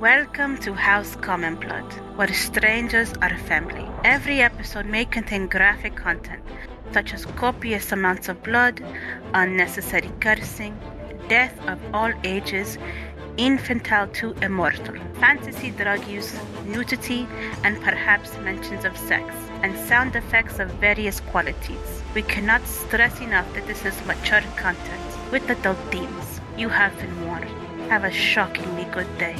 Welcome to House Common Blood, where strangers are family. Every episode may contain graphic content, such as copious amounts of blood, unnecessary cursing, death of all ages, infantile to immortal, fantasy drug use, nudity, and perhaps mentions of sex, and sound effects of various qualities. We cannot stress enough that this is mature content with adult themes. You have been warned. Have a shockingly good day.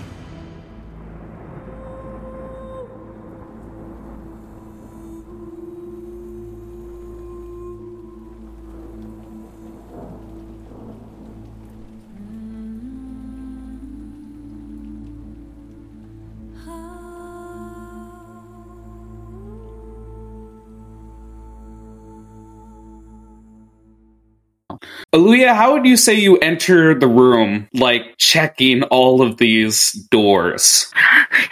Aluya, how would you say you enter the room, like checking all of these doors?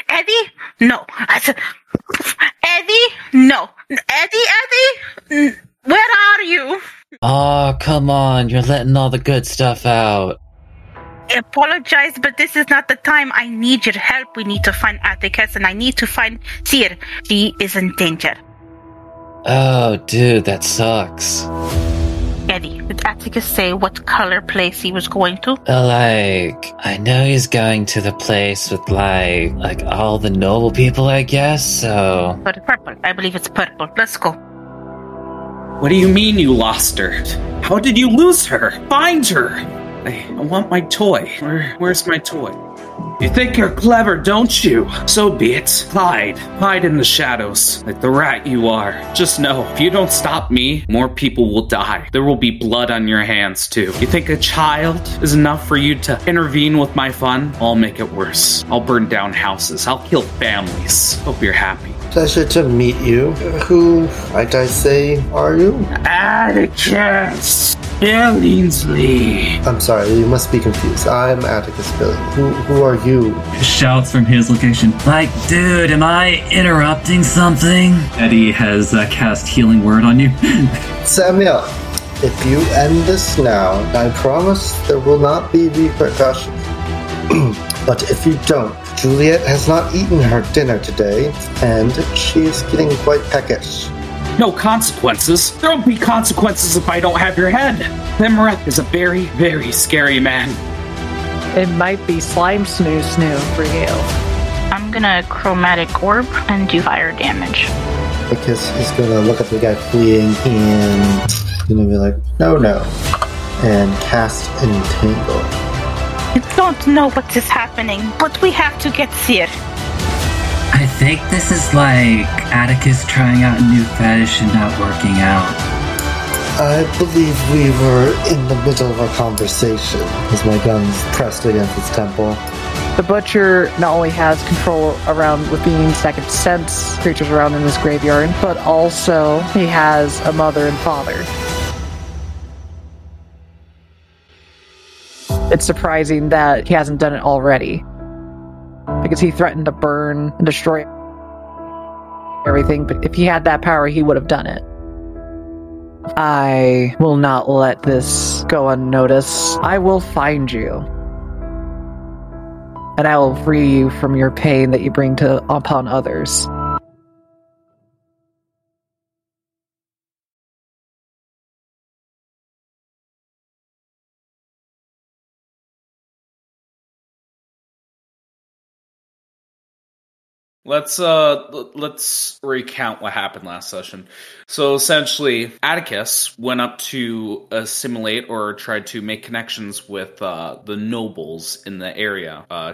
Eddie? No. I said, Eddie? No. Eddie, Eddie? Where are you? Oh, come on. You're letting all the good stuff out. I apologize, but this is not the time. I need your help. We need to find Atticus and I need to find Seer. She is in danger. Oh, dude, that sucks. Eddie, did Atticus say what color place he was going to? Uh, like, I know he's going to the place with like, like all the noble people, I guess. So, But purple. I believe it's purple. Let's go. What do you mean you lost her? How did you lose her? Find her! I, I want my toy. Where, where's my toy? You think you're clever, don't you? So be it. Hide. Hide in the shadows, like the rat you are. Just know, if you don't stop me, more people will die. There will be blood on your hands, too. You think a child is enough for you to intervene with my fun? I'll make it worse. I'll burn down houses. I'll kill families. Hope you're happy. Pleasure to meet you. Who, might I say, are you? Atticus Billingsley. I'm sorry, you must be confused. I'm Atticus Billing. Who, who are you? Shouts from his location. Like, dude, am I interrupting something? Eddie has uh, cast Healing Word on you. Samuel, if you end this now, I promise there will not be repercussions. but if you don't, Juliet has not eaten her dinner today, and she is getting quite peckish. No consequences. There will be consequences if I don't have your head. Limerith is a very, very scary man. It might be slime snoo snoo for you. I'm gonna chromatic orb and do fire damage. Because he's gonna look at the guy fleeing and gonna be like, no, no, and cast Entangle. I don't know what is happening, but we have to get Seer. I think this is like Atticus trying out a new fetish and not working out. I believe we were in the middle of a conversation as my gun's pressed against his temple. The butcher not only has control around with being second sense creatures around in his graveyard, but also he has a mother and father. It's surprising that he hasn't done it already. Because he threatened to burn and destroy everything, but if he had that power, he would have done it. I will not let this go unnoticed. I will find you. And I will free you from your pain that you bring to upon others. Let's uh let's recount what happened last session. So essentially, Atticus went up to assimilate or tried to make connections with uh, the nobles in the area, uh,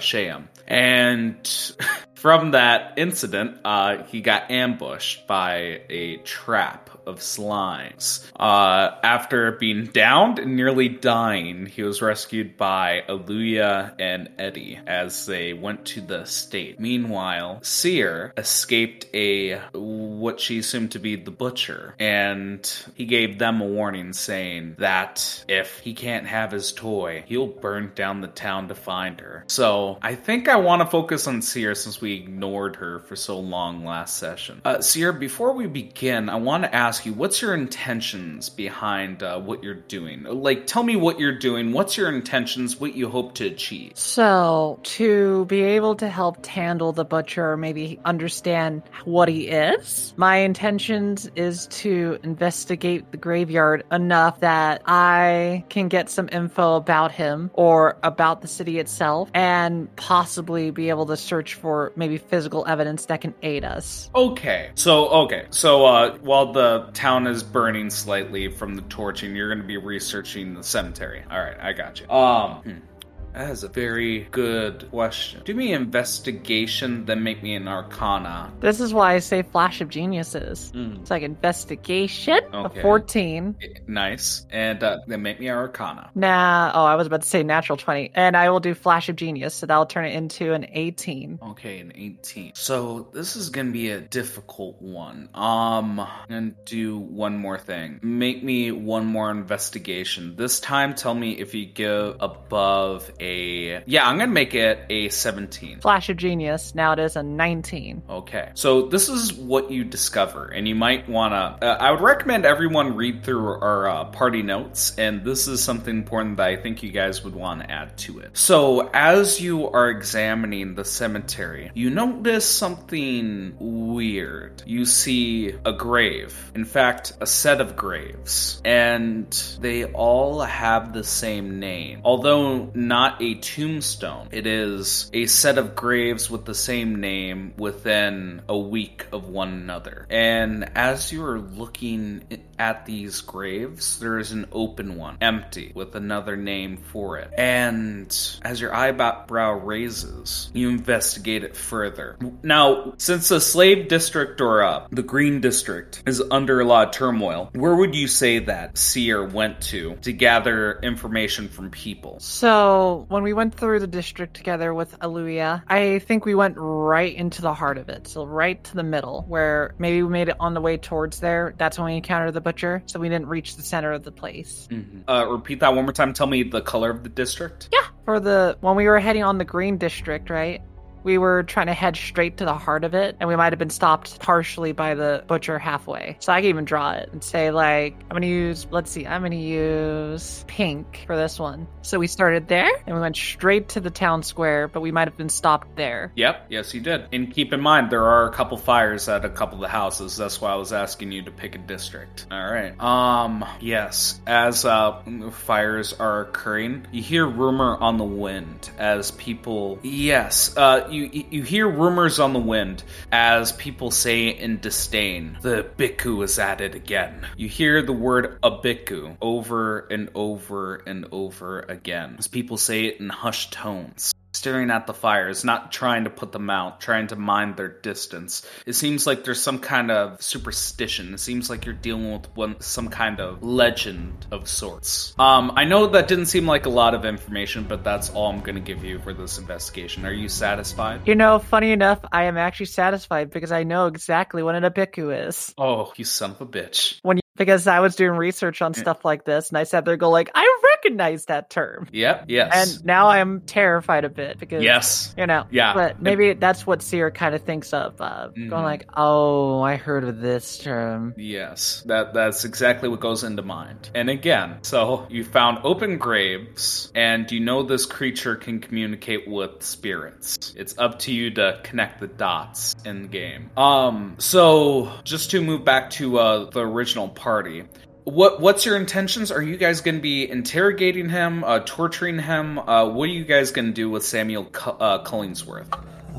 and from that incident, uh, he got ambushed by a trap of slimes. Uh, after being downed and nearly dying, he was rescued by Aluya and Eddie as they went to the state. Meanwhile, Seer escaped a what she assumed to be the butcher, and he gave them a warning saying that if he can't have his toy, he'll burn down the town to find her. So I think I want to focus on Seer since we ignored her for so long last session. Uh, Sierra, before we begin, I want to ask you, what's your intentions behind uh, what you're doing? Like, tell me what you're doing. What's your intentions? What you hope to achieve? So, to be able to help Tandle the Butcher, maybe understand what he is, my intentions is to investigate the graveyard enough that I can get some info about him or about the city itself and possibly be able to search for maybe physical evidence that can aid us. Okay. So, okay. So, uh, while the town is burning slightly from the torching, you're going to be researching the cemetery. All right, I got you. Um, hmm. That is a very good question. Do me investigation, then make me an arcana. This is why I say Flash of Geniuses. Mm. It's like investigation, Okay. a 14. Nice. And uh, then make me an arcana. Nah, oh, I was about to say natural 20. And I will do Flash of Genius, so that'll turn it into an 18. Okay, an 18. So this is gonna be a difficult one. Um, I'm gonna do one more thing. Make me one more investigation. This time, tell me if you get above a. Yeah, I'm gonna make it a 17. Flash of Genius, now it is a 19. Okay, so this is what you discover, and you might wanna. Uh, I would recommend everyone read through our uh, party notes, and this is something important that I think you guys would want to add to it. So, as you are examining the cemetery, you notice something weird. You see a grave, in fact, a set of graves, and they all have the same name. Although not a tombstone, it is a set of graves with the same name within a week of one another. And as you are looking at these graves, there is an open one, empty, with another name for it. And as your eyebrow raises, you investigate it further. Now, since the slave district or uh, the green district is under a lot of turmoil, where would you say that Seer went to to gather information from people? So, when we went through the district together with Aluya, I think we went right into the heart of it. So, right to the middle, where maybe we made it on the way towards there. That's when we encountered the butcher. So, we didn't reach the center of the place. Uh, repeat that one more time. Tell me the color of the district. Yeah. For the, when we were heading on the green district, right? We were trying to head straight to the heart of it, and we might have been stopped partially by the butcher halfway. So I can even draw it and say, like, I'm gonna use, let's see, I'm gonna use pink for this one. So we started there, and we went straight to the town square, but we might have been stopped there. Yep, yes, you did. And keep in mind, there are a couple fires at a couple of the houses. That's why I was asking you to pick a district. All right. Um, yes, as uh, fires are occurring, you hear rumor on the wind as people. Yes, uh, you you hear rumors on the wind as people say in disdain, "The Biku is at it again." You hear the word "abiku" over and over and over again as people say it in hushed tones staring at the fires, not trying to put them out, trying to mind their distance. It seems like there's some kind of superstition. It seems like you're dealing with one, some kind of legend of sorts. Um, I know that didn't seem like a lot of information, but that's all I'm going to give you for this investigation. Are you satisfied? You know, funny enough, I am actually satisfied because I know exactly what an abiku is. Oh, you son of a bitch. When you, because I was doing research on stuff like this, and I sat there, go like, I recognize that term. Yep. Yes. And now I'm terrified a bit because yes. you know Yeah. but maybe that's what seer kind of thinks of uh, Mhm. going like oh i heard of this term Yes, that that's exactly what goes into mind. And again, so you found open graves, and you know this creature can communicate with spirits. It's up to you to connect the dots in the game. Um, so just to move back to uh, the original party. What what's your intentions? Are you guys going to be interrogating him, uh, torturing him? Uh, what are you guys going to do with Samuel Cu- uh, Cullingsworth?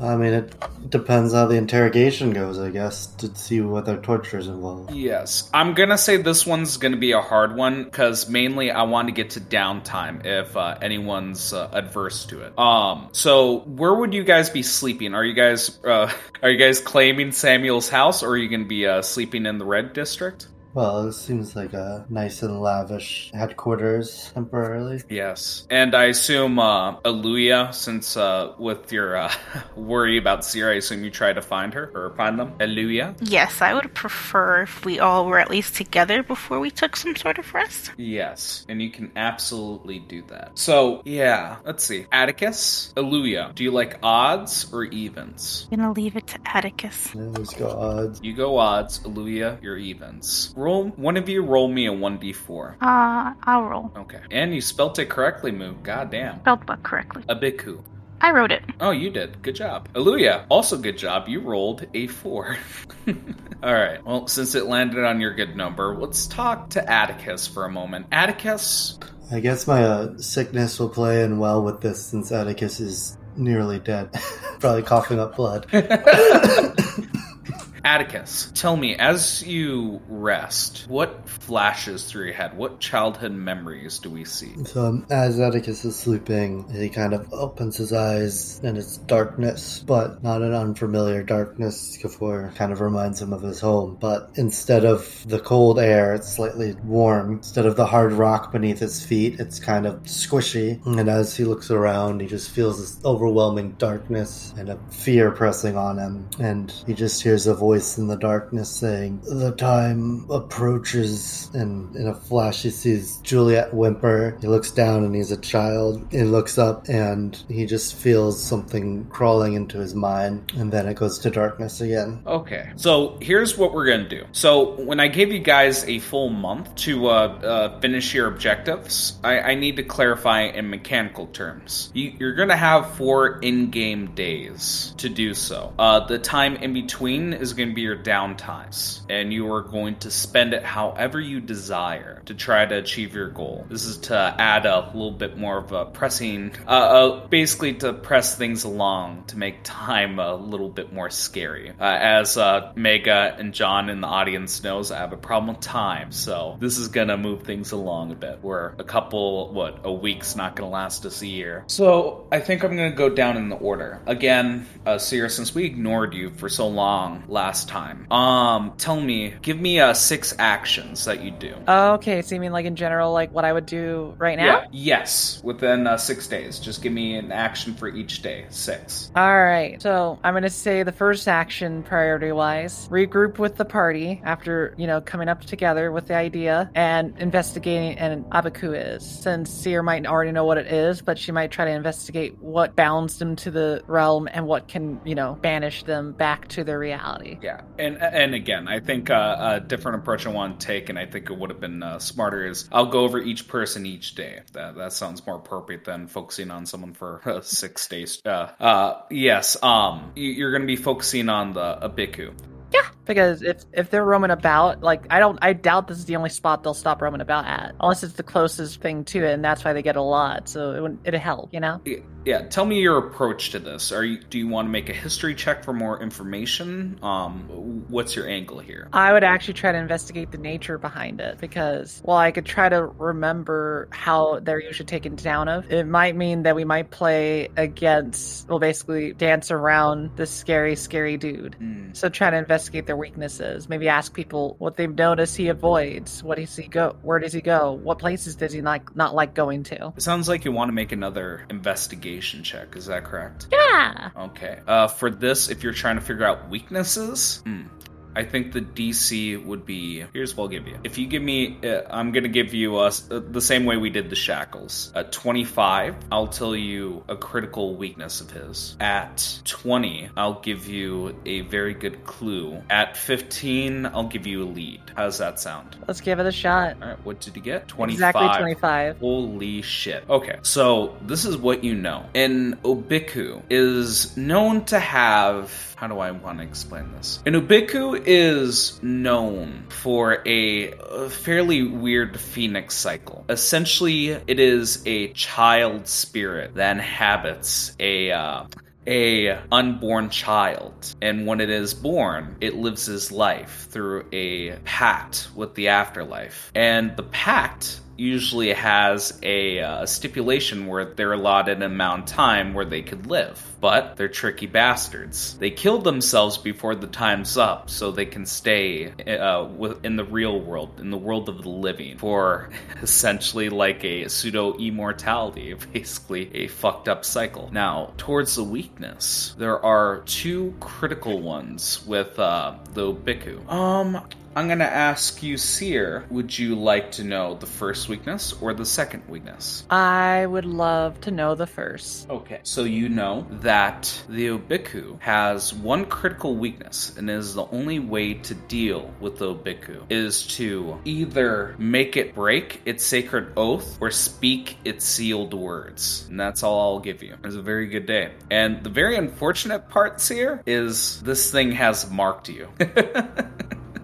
I mean, it depends how the interrogation goes, I guess, to see whether torture is involved. Yes. I'm going to say this one's going to be a hard one because mainly I want to get to downtime if uh, anyone's uh, adverse to it. Um so where would you guys be sleeping? Are you guys uh are you guys claiming Samuel's house or are you going to be uh, sleeping in the red district? Well, it seems like a nice and lavish headquarters temporarily. Yes, and I assume uh, Aluya, since uh, with your uh, worry about Sierra, I assume you try to find her or find them. Aluya. Yes, I would prefer if we all were at least together before we took some sort of rest. Yes, and you can absolutely do that. So yeah, let's see. Atticus, Aluya. Do you like odds or evens? I'm gonna leave it to Atticus. I always go odds. You go odds, Aluya. You're evens. Roll one of you. Roll me a one d four. Uh, I'll roll. Okay, and you spelt it correctly. Move. God damn. Spelled but correctly. Abiku. I wrote it. Oh, you did. Good job. Aluya, also good job. You rolled a four. All right. Well, since it landed on your good number, let's talk to Atticus for a moment. Atticus, I guess my uh, sickness will play in well with this since Atticus is nearly dead. Probably coughing up blood. Atticus, tell me, as you rest, what flashes through your head? What childhood memories do we see? So um, as Atticus is sleeping, he kind of opens his eyes and it's darkness, but not an unfamiliar darkness. Kafor kind of reminds him of his home, but instead of the cold air, it's slightly warm. Instead of the hard rock beneath his feet, it's kind of squishy. And as he looks around, he just feels this overwhelming darkness and a fear pressing on him. And he just hears a voice in the darkness saying, The time approaches. And in a flash, he sees Juliet whimper. He looks down and he's a child. He looks up and he just feels something crawling into his mind. And then it goes to darkness again. Okay, so here's what we're gonna do. So when I gave you guys a full month to uh, uh, finish your objectives, I, I need to clarify in mechanical terms. You, you're gonna have four in-game days to do so. Uh, the time in between is going to be your downtimes, and you are going to spend it however you desire to try to achieve your goal. This is to add a little bit more of a pressing, uh, uh, basically to press things along to make time a little bit more scary. Uh, as uh, Mega and John in the audience knows, I have a problem with time, so this is gonna move things along a bit. Where a couple, what, a week's not gonna last us a year. So I think I'm gonna go down in the order again. Uh, Seer, since we ignored you for so long last time, um, tell me, give me uh six actions that you do. Okay, so you mean like in general, like what I would do right now? Yeah. Yes. Within uh, six days. Just give me an action for each day. Six. All right. So I'm to say the first action, priority wise, regroup with the party after, you know, coming up together with the idea and investigating an Abiku is. Since Seer might already know what it is, but she might try to investigate what bounds them to the realm and what can, you know, banish them back to their reality. Yeah, and and again, I think uh, a different approach I want to take, and I think it would have been uh, smarter is I'll go over each person each day. That that sounds more appropriate than focusing on someone for uh, six days. Uh, uh, yes, um, you- you're going to be focusing on the Abiku. Yeah, because if if they're roaming about, like I don't, I doubt this is the only spot they'll stop roaming about at, unless it's the closest thing to it, and that's why they get a lot. So it would it'd help, you know. Yeah, tell me your approach to this. Are you do you want to make a history check for more information? Um, what's your angle here? I would actually try to investigate the nature behind it because while I could try to remember how they're usually taken down of, it might mean that we might play against, well, basically dance around this scary, scary dude. Hmm. So try to investigate their weaknesses. Maybe ask people what they've noticed he avoids. What does he go? Where does he go? What places does he like not like going to? It sounds like you want to make another investigation check. Is that correct? Yeah. Okay. Uh, for this, if you're trying to figure out weaknesses, hmm, I think the DC would be. Here's what I'll give you. If you give me, uh, I'm gonna give you uh, s- uh, the same way we did the shackles. At 25, I'll tell you a critical weakness of his. At 20, I'll give you a very good clue. At 15, I'll give you a lead. How's that sound? Let's give it a shot. All right. What did you get? 25. Exactly 25. Holy shit. Okay, so this is what you know. An Obiku is known to have. How do I want to explain this? An Obiku is known for a, fairly weird phoenix cycle. Essentially, it is a child spirit that inhabits a. Uh, a unborn child and when it is born it lives its life through a pact with the afterlife and the pact usually has a uh, stipulation where they're allotted an amount of time where they could live. But they're tricky bastards. They kill themselves before the time's up so they can stay uh, in the real world, in the world of the living, for essentially like a pseudo immortality, basically a fucked up cycle. Now, towards the weakness, there are two critical ones with uh, the Obiku. Um, I'm gonna ask you, Seer, would you like to know the first weakness or the second weakness? I would love to know the first. Okay. So you know that the Obiku has one critical weakness, and is the only way to deal with the Obiku is to either make it break its sacred oath or speak its sealed words. And that's all I'll give you. It's a very good day. And the very unfortunate part, Seer, is this thing has marked you.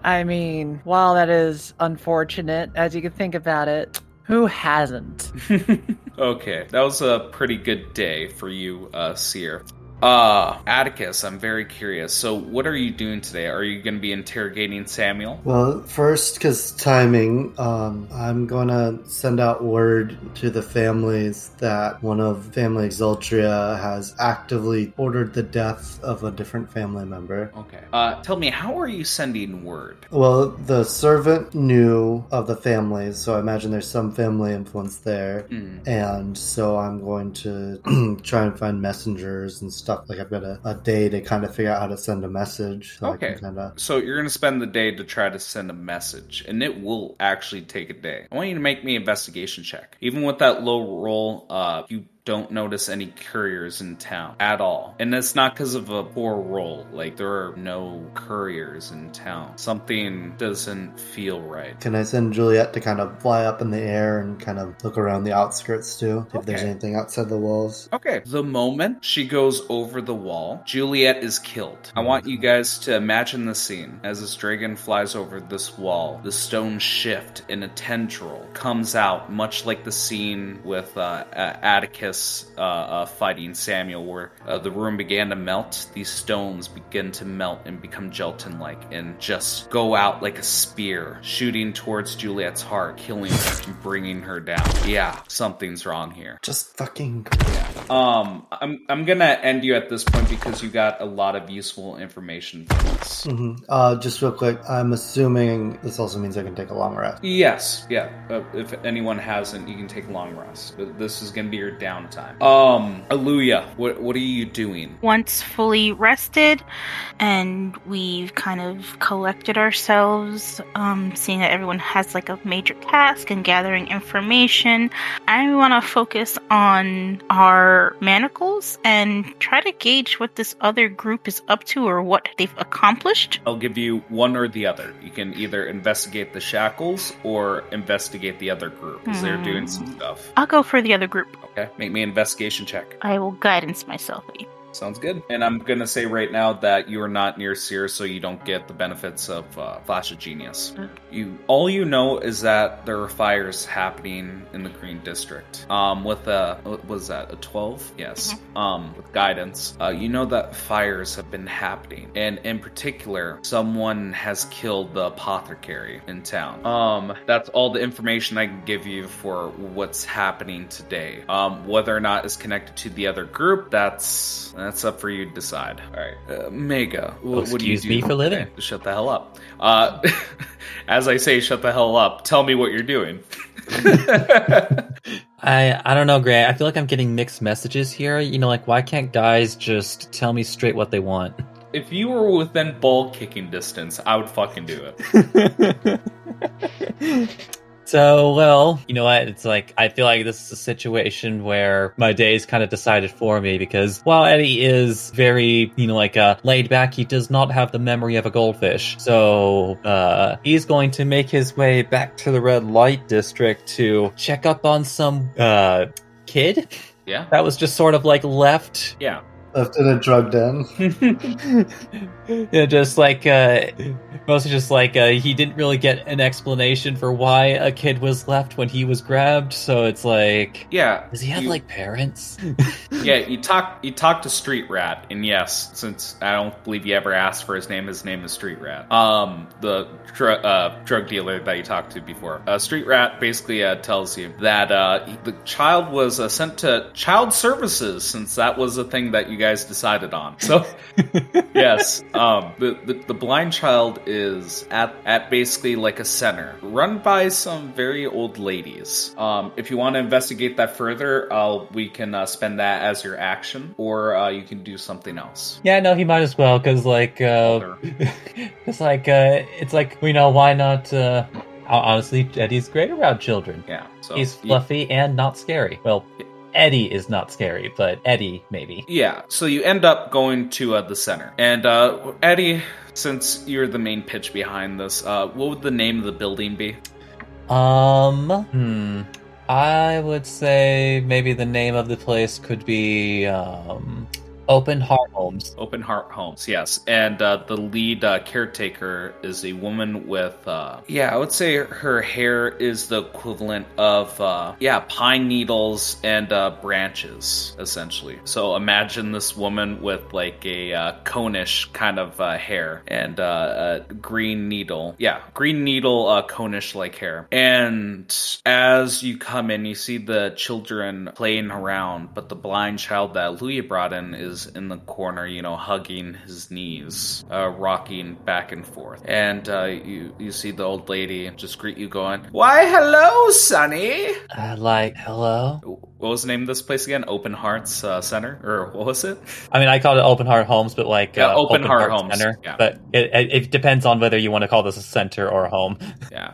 I mean, while that is unfortunate, as you can think about it, who hasn't? okay, that was a pretty good day for you, uh, Seer. Uh, Atticus, I'm very curious. So, what are you doing today? Are you going to be interrogating Samuel? Well, first, because timing, um, I'm gonna send out word to the families that one of family Exultria has actively ordered the death of a different family member. Okay. Uh, tell me, how are you sending word? Well, the servant knew of the families, so I imagine there's some family influence there. Mm. And so I'm going to try and find messengers and stuff. Like I've got a, a day to kind of figure out how to send a message. So Okay. Kind of. So you're going to spend the day to try to send a message, and it will actually take a day. I want you to make me investigation check. Even with that low roll, uh, you don't notice any couriers in town at all. And it's not because of a poor roll. Like, there are no couriers in town. Something doesn't feel right. Can I send Juliet to kind of fly up in the air and kind of look around the outskirts too? If there's anything outside the walls. Okay. The moment she goes over the wall, Juliet is killed. I want you guys to imagine the scene as this dragon flies over this wall. The stones shift and a tendril comes out, much like the scene with uh, uh, Atticus uh, uh, fighting Samuel, where uh, the room began to melt. These stones begin to melt and become gelatin like and just go out like a spear, shooting towards Juliet's heart, killing her and bringing her down. Yeah, something's wrong here. Just fucking. Yeah. Um, I'm I'm gonna end you at this point because you got a lot of useful information from this. hmm Uh, just real quick, I'm assuming this also means I can take a long rest. Yes, yeah. Uh, if anyone hasn't, you can take a long rest. This is gonna be your downtime. Um, Aluya, what what are you doing? Once fully rested and we've kind of collected ourselves, um, seeing that everyone has like a major task and gathering information, I want to focus on our manacles and try to gauge what this other group is up to or what they've accomplished. I'll give you one or the other. You can either investigate the shackles or investigate the other group because they're doing some stuff. I'll go for the other group. Okay, make me an investigation check. I will guidance myself. Sounds good. And I'm gonna say right now that you are not near Seer, so you don't get the benefits of uh, Flash of Genius. You all you know is that there are fires happening in the Green District. Um, with a what was that a twelve? Yes. Um, with guidance, uh, you know that fires have been happening, and in particular, someone has killed the apothecary in town. Um, that's all the information I can give you for what's happening today. Um, whether or not it's connected to the other group, that's that's up for you to decide. All right, uh, Mega, wh- what do you excuse do? me for living. Okay, shut the hell up. Uh, as I say, shut the hell up. Tell me what you're doing. I I don't know, Gray. I feel like I'm getting mixed messages here. You know, like why can't guys just tell me straight what they want? If you were within ball kicking distance, I would fucking do it. So, well, you know what? It's like I feel like this is a situation where my day is kind of decided for me because while Eddie is very, you know, like uh, laid back, he does not have the memory of a goldfish. So, uh, he's going to make his way back to the red light district to check up on some uh kid Yeah. that was just sort of like left Yeah. Left in a drug den. yeah, just like uh, mostly just like uh, he didn't really get an explanation for why a kid was left when he was grabbed. So it's like, Yeah. does he have you- like parents? Yeah, you talk you talk to Street Rat, and yes, since I don't believe you ever asked for his name, his name is Street Rat. Um, the dr- uh, drug dealer that you talked to before. Uh, Street Rat basically uh, tells you that uh, the child was uh, sent to child services since that was a thing that you guys decided on. So yes, um, the, the the blind child is at at basically like a center run by some very old ladies. Um, if you want to investigate that further, uh, we can uh, spend that as your action, or uh, you can do something else. yeah, no, he might as well because like uh, it's like uh, it's like we know why not. Uh, honestly, Eddie's great around children. Yeah, so He's you- fluffy and not scary. Well, Eddie is not scary, but Eddie maybe. Yeah, so you end up going to uh, the center. And uh, Eddie, since you're the main pitch behind this, uh, what would the name of the building be? Um, hmm. I would say maybe the name of the place could be um, Open Heart Homes. Open Heart Homes, yes. And uh, the lead uh, caretaker is a woman with, uh, yeah, I would say her hair is the equivalent of, uh, yeah, pine needles and uh, branches, essentially. So imagine this woman with like a uh, conish kind of hair and a green needle. Yeah, green needle, conish like hair. And as you come in, you see the children playing around, but the blind child that Louis brought in is in the corner, you know, hugging his knees, uh, rocking back and forth. And uh, you you see the old lady just greet you, going, "Why, hello, Sonny." Uh, like, hello? What was the name of this place again? Open Hearts uh, Center, or what was it? I mean, I called it Open Heart Homes, but like Yeah, uh, Open Heart Homes, Center. yeah. But it, it depends on whether you want to call this a center or a home. Yeah.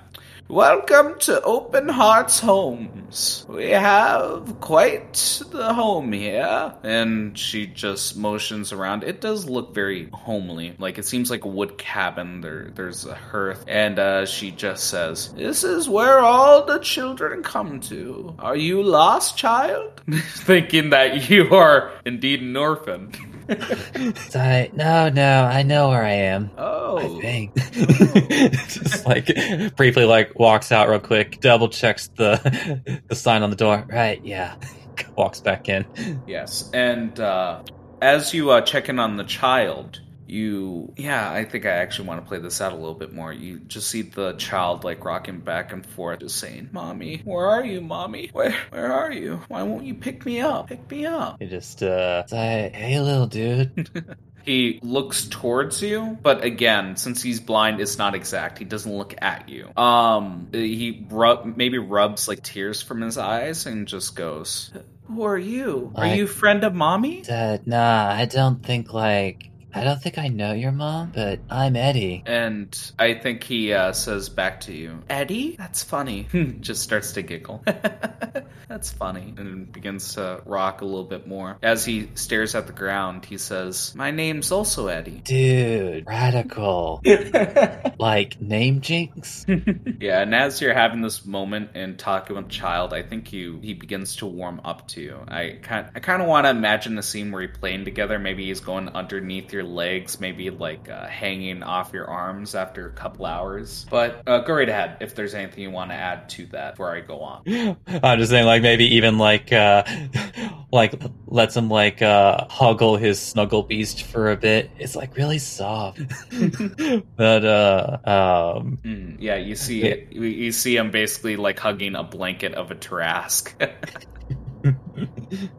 Welcome to Open Hearts Homes. We have quite the home here. And she just motions around. It does look very homely. Like it seems like a wood cabin. There there's a hearth. And uh, she just says, This is where all the children come to. Are you lost, child? Thinking that you are indeed an orphan. I, no, no, I know where I am. Oh. I think. Just like briefly, like walks out real quick, double checks the the sign on the door. Right, yeah. Walks back in. Yes, and uh, as you uh, check in on the child, you yeah, I think I actually want to play this out a little bit more. You just see the child like rocking back and forth, just saying, "Mommy, where are you, mommy? Where where are you? Why won't you pick me up? Pick me up." He just uh, say, "Hey, little dude." He looks towards you, but again, since he's blind, it's not exact. He doesn't look at you. Um, he rub maybe rubs like tears from his eyes and just goes, "Who are you? Are you friend of mommy?" Dad, nah, I don't think like I don't think I know your mom, but I'm Eddie. And I think he uh, says back to you, Eddie? That's funny. Just starts to giggle. That's funny. And begins to rock a little bit more. As he stares at the ground, he says, My name's also Eddie. Dude, radical. like name jinx? yeah, and as you're having this moment and talking with child, I think you he begins to warm up to you. I kind I kind of want to imagine the scene where you're playing together. Maybe he's going underneath your legs, maybe like uh, hanging off your arms after a couple hours. But uh, go right ahead if there's anything you want to add to that before I go on. I'm just saying, like maybe even like, uh, like lets him like uh huggle his snuggle beast for a bit. It's like really soft, but uh, um, Mm, yeah, you see it. You you see him basically like hugging a blanket of a Tarrasque.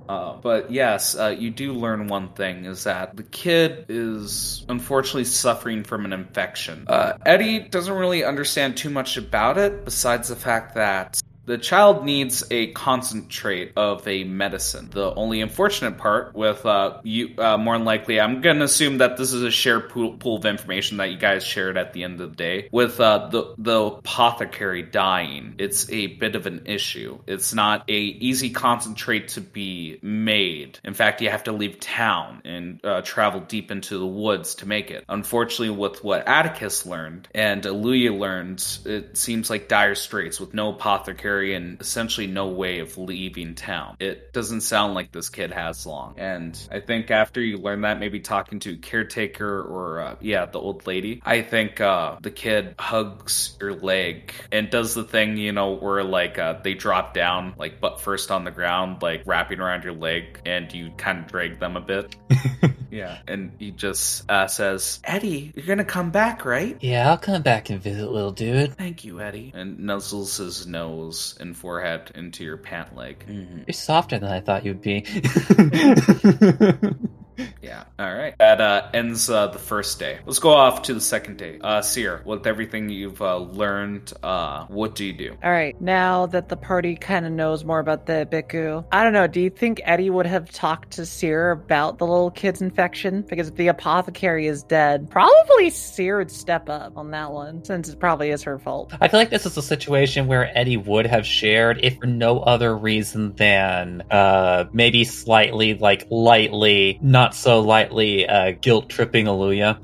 Uh, but yes, uh, you do learn one thing is that the kid is unfortunately suffering from an infection. Uh, Eddie doesn't really understand too much about it, besides the fact that the child needs a concentrate of a medicine. The only unfortunate part with uh, you, uh, more than likely, I'm gonna assume that this is a shared pool, pool of information that you guys shared at the end of the day. With uh, the the apothecary dying, it's a bit of an issue. It's not a easy concentrate to be made. In fact, you have to leave town and uh, travel deep into the woods to make it. Unfortunately, with what Atticus learned and Aluya learned, it seems like dire straits with no apothecary apothecary and essentially no way of leaving town. It doesn't sound like this kid has long. And I think after you learn that, maybe talking to caretaker or uh, yeah, the old lady, I think uh, the kid hugs your leg and does the thing you know where like uh, they drop down like butt first on the ground, like wrapping around your leg, and you kind of drag them a bit. yeah, and he just uh, says, "Eddie, you're gonna come back, right?" Yeah, I'll come back and visit, little dude. Thank you, Eddie. And nuzzles his nose and forehead into your pant leg. Mm-hmm. You're softer than I thought you'd be. Yeah. All right. That uh, ends uh, the first day. Let's go off to the second day. Uh, Seer, with everything you've uh, learned, uh, what do you do? All right, now that the party kind of knows more about the Biku, I don't know. Do you think Eddie would have talked to Seer about the little kid's infection? Because if the apothecary is dead, probably Seer would step up on that one, since it probably is her fault. I feel like this is a situation where Eddie would have shared, if for no other reason than uh, maybe slightly, like lightly, not so lightly, uh, guilt tripping Aluya.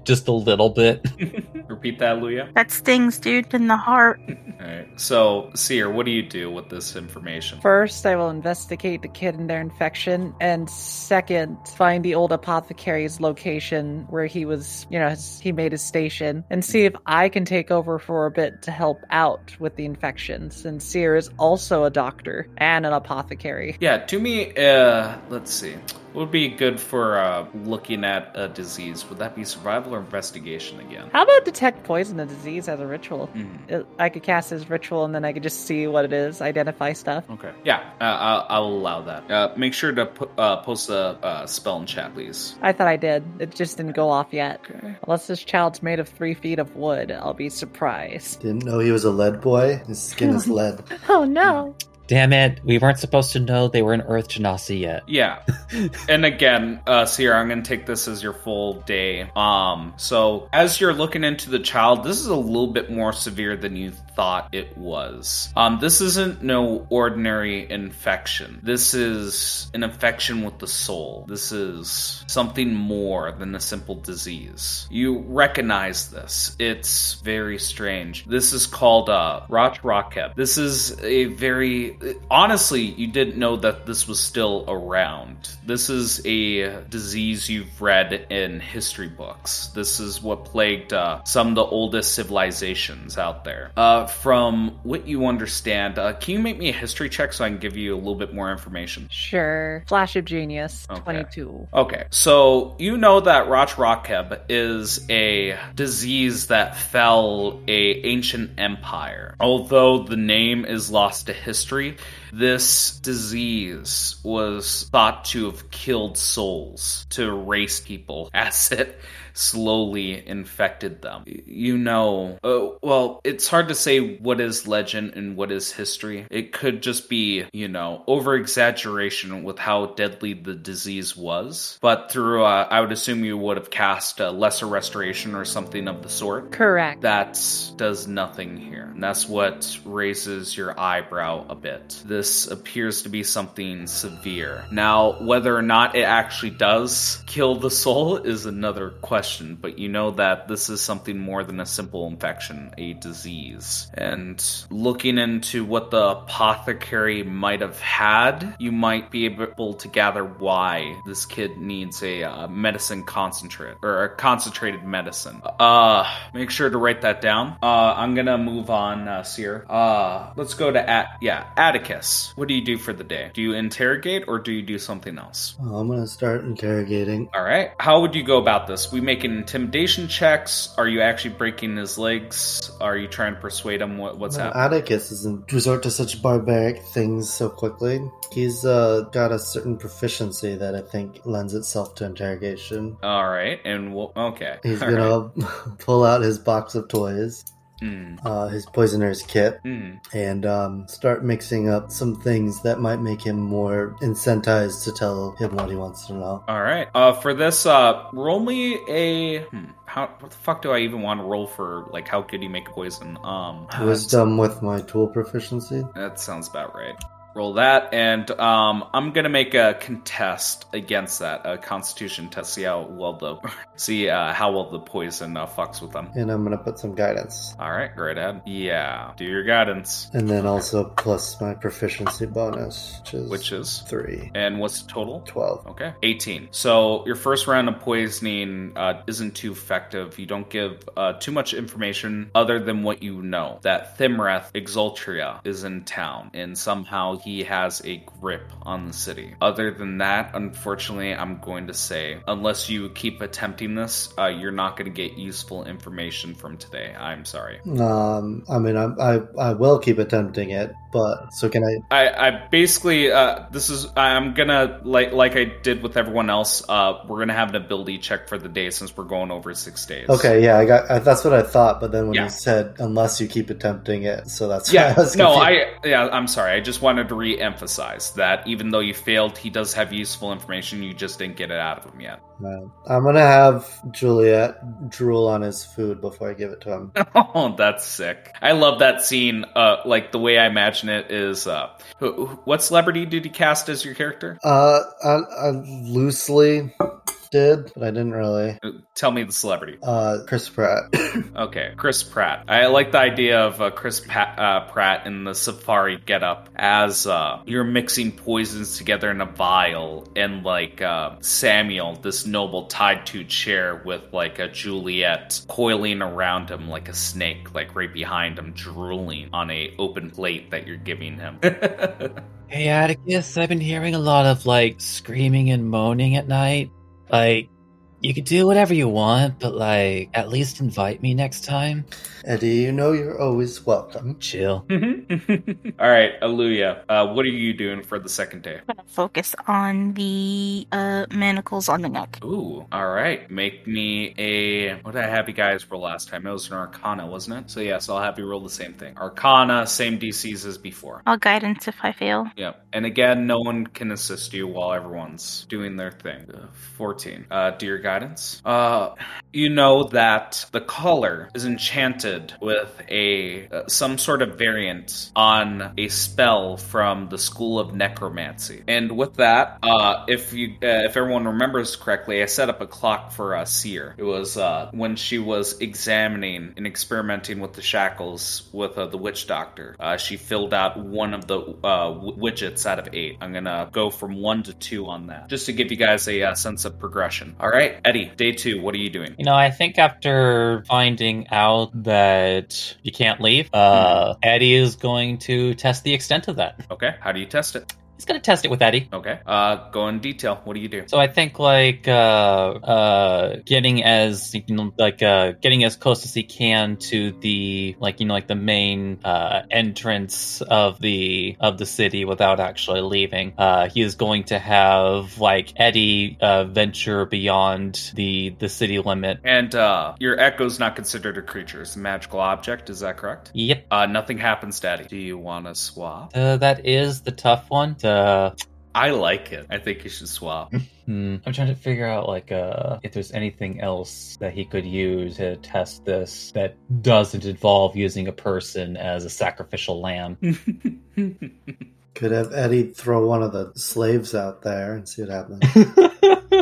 Just a little bit. Repeat that, Luya. That stings, dude, in the heart. All right. So, Seer, what do you do with this information? First, I will investigate the kid and their infection, and second, find the old apothecary's location where he was, you know, his, he made his station, and see if I can take over for a bit to help out with the infection, since Seer is also a doctor and an apothecary. Yeah, to me, uh, let's see. What would be good for uh, looking at a disease? Would that be survival or investigation again? How about detect poison and disease as a ritual? It- I could cast as ritual, and then I could just see what it is, identify stuff. Okay. Yeah, uh, I'll, I'll allow that. Uh, make sure to pu- uh, post a uh, spell in chat, please. I thought I did. It just didn't go off yet. Okay. Unless this child's made of three feet of wood, I'll be surprised. Didn't know he was a lead boy. His skin is lead. Oh no! Damn it, we weren't supposed to know they were in Earth Genasi yet. Yeah. and again, uh Sierra, I'm gonna take this as your full day. Um, so as you're looking into the child, this is a little bit more severe than you thought it was. Um, this isn't no ordinary infection. This is an infection with the soul. This is something more than a simple disease. You recognize this. It's very strange. This is called uh Rach Rakeb. This is a very honestly, you didn't know that this was still around. This is a disease you've read in history books. This is what plagued uh, some of the oldest civilizations out there. Uh, from what you understand, uh, can you make me a history check so I can give you a little bit more information? Sure. Flash of genius. Okay. Twenty-two. Okay, so you know that Rach Rakeb is a disease that fell a ancient empire. Although the name is lost to history, this disease was thought to have killed souls, to erase people. As it slowly infected them. You know, uh, well, it's hard to say what is legend and what is history. It could just be, you know, over exaggeration with how deadly the disease was. But through, uh, I would assume you would have cast a lesser restoration or something of the sort. Correct. That does nothing here. And that's what raises your eyebrow a bit. This appears to be something severe. Now, whether or not it actually does kill the soul is another question, but you know that this is something more than a simple infection, a disease. And looking into what the apothecary might have had, you might be able to gather why this kid needs a uh, medicine concentrate or a concentrated medicine. Uh, make sure to write that down. Uh, I'm gonna move on, uh, Seer. Uh, let's go to At yeah, Atticus. What do you do for the day? Do you interrogate or do you do something else? Oh, I'm gonna start interrogating. All right. How would you go about this? We making intimidation checks? Are you actually breaking his legs? Are you trying to persuade him what, what's Well, happening? Atticus doesn't resort to such barbaric things so quickly. He's uh, got a certain proficiency that I think lends itself to interrogation. All right, and we'll okay. He's All right. gonna pull out his box of toys, Mm, uh, his poisoner's kit, mm. and um, start mixing up some things that might make him more incentivized to tell him what he wants to know. All right. Uh, for this, uh, roll me a. Hmm, how? What the fuck do I even want to roll for? Like, how could you make a poison? Um, Wisdom with my tool proficiency. That sounds about right. Roll that, and um, I'm gonna make a contest against that, a Constitution test. See how well the see uh, how well the poison uh, fucks with them. And I'm gonna put some guidance. All right, great, Ed. Yeah, do your guidance, And then also plus my proficiency bonus, which is which is three. and what's the total? 12. Okay, 18. So your first round of poisoning uh, isn't too effective. You don't give uh, too much information other than what you know. That Thimreth Exultria is in town, and somehow he has a grip on the city. Other than that, unfortunately, I'm going to say, unless you keep attempting this, uh, you're not going to get useful information from today. I'm sorry. Um, I mean, I, I I will keep attempting it, but so can I? I, I basically uh, this is I'm gonna like like I did with everyone else. Uh, we're gonna have an ability check for the day since we're going over six days. Okay, yeah, I got. I, that's what I thought, but then when Yeah. you said unless you keep attempting it, so that's why Yeah. I was no, I yeah, I'm sorry. I just wanted to re-emphasize that even though you failed, he does have useful information. You just didn't get it out of him yet. Uh, I'm gonna have Juliet drool on his food before I give it to him. Oh, that's sick. I love that scene. Uh, like the way I imagine it is. Uh, who, who- what celebrity did you cast as your character? Uh, I, I loosely did, but I didn't really. Uh, Tell me the celebrity. Uh, Chris Pratt. Okay, Chris Pratt. I like the idea of uh, Chris pa- uh, Pratt in the safari getup as uh, you're mixing poisons together in a vial, and like uh, Samuel, this noble, tied to chair with like a Juliet coiling around him like a snake, like right behind him, drooling on a open plate that you're giving him. Hey Atticus, I've been hearing a lot of like screaming and moaning at night. Like, you can do whatever you want, but like, at least invite me next time. Eddie, you know you're always welcome. Chill. All right, Aluya, uh, what are you doing for the second day? I'm gonna focus on the uh, manacles on the neck. Ooh, all right. Make me a. What did I have you guys roll last time? It was an Arcana, wasn't it? So yes, I'll have you roll the same thing. Arcana, same DCs as before. I'll guidance if I fail. Yep. And again, no one can assist you while everyone's doing their thing. Uh, Fourteen. Uh, do your guidance. Uh, you know that the collar is enchanted with a uh, some sort of variant on a spell from the school of necromancy. And with that, uh, if you uh, if everyone remembers correctly, I set up a clock for uh, Seer. It was uh, when she was examining and experimenting with the shackles with the witch doctor. She filled out one of the w- widgets out of eight. I'm gonna go from one to two on that, just to give you guys a sense of progression. All right, Eddie, day two. What are you doing? You know, I think after finding out that you can't leave, uh, Eddie is going to test the extent of that. Okay, how do you test it? He's to test it with Eddie. Okay, uh, go in detail. What do you do? So I think like uh uh getting as you know like uh getting as close as he can to the like you know like the main uh entrance of the of the city without actually leaving. Uh he is going to have like Eddie uh venture beyond the the city limit. And uh, your echo's not considered a creature; it's a magical object. Is that correct? Yep. Uh, nothing happens, Daddy. Do you want to swap? Uh, that is the tough one. Uh, I like it. I think you should swap. Hmm. I'm trying to figure out like uh if there's anything else that he could use to test this that doesn't involve using a person as a sacrificial lamb. Could have Eddie throw one of the slaves out there and see what happens.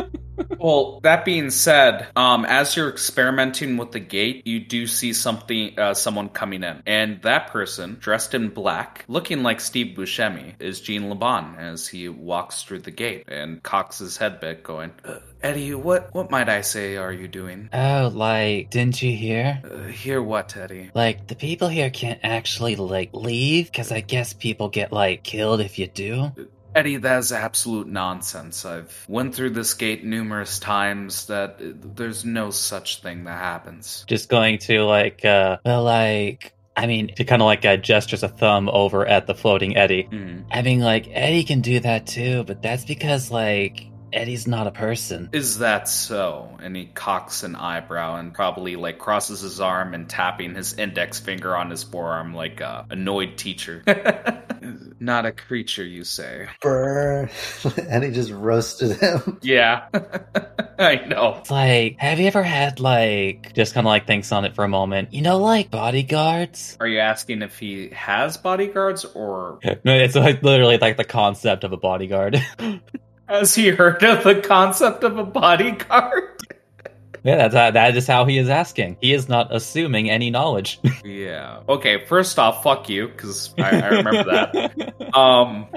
Well, that being said, um, as you're experimenting with the gate, you do see something, uh, someone coming in, and that person, dressed in black, looking like Steve Buscemi, is Jean Laban as he walks through the gate and cocks his head back, going, uh, "Eddie, what, what might I say are you doing? oh, like didn't you hear? Uh, hear what, Eddie? Like the people here can't actually like leave because I guess people get like killed if you do. Eddie, that's absolute nonsense. I've went through this gate numerous times. That there's no such thing that happens. Just going to like uh well like I mean, he kind of like uh, gestures a thumb over at the floating Eddie. Hmm. I mean, like Eddie can do that too, but that's because like Eddie's not a person. Is that so? And he cocks an eyebrow and probably like crosses his arm and tapping his index finger on his forearm like a annoyed teacher. Not a creature, you say? Brr. and he just roasted him. Yeah. I know. It's like, have you ever had like just kind of like thinks on it for a moment? You know, like bodyguards. Are you asking if he has bodyguards or No, it's like literally like the concept of a bodyguard. Has he heard of the concept of a bodyguard? yeah, that's how, that is how he is asking. He is not assuming any knowledge. yeah. Okay, first off, fuck you, because I, I remember that. Um,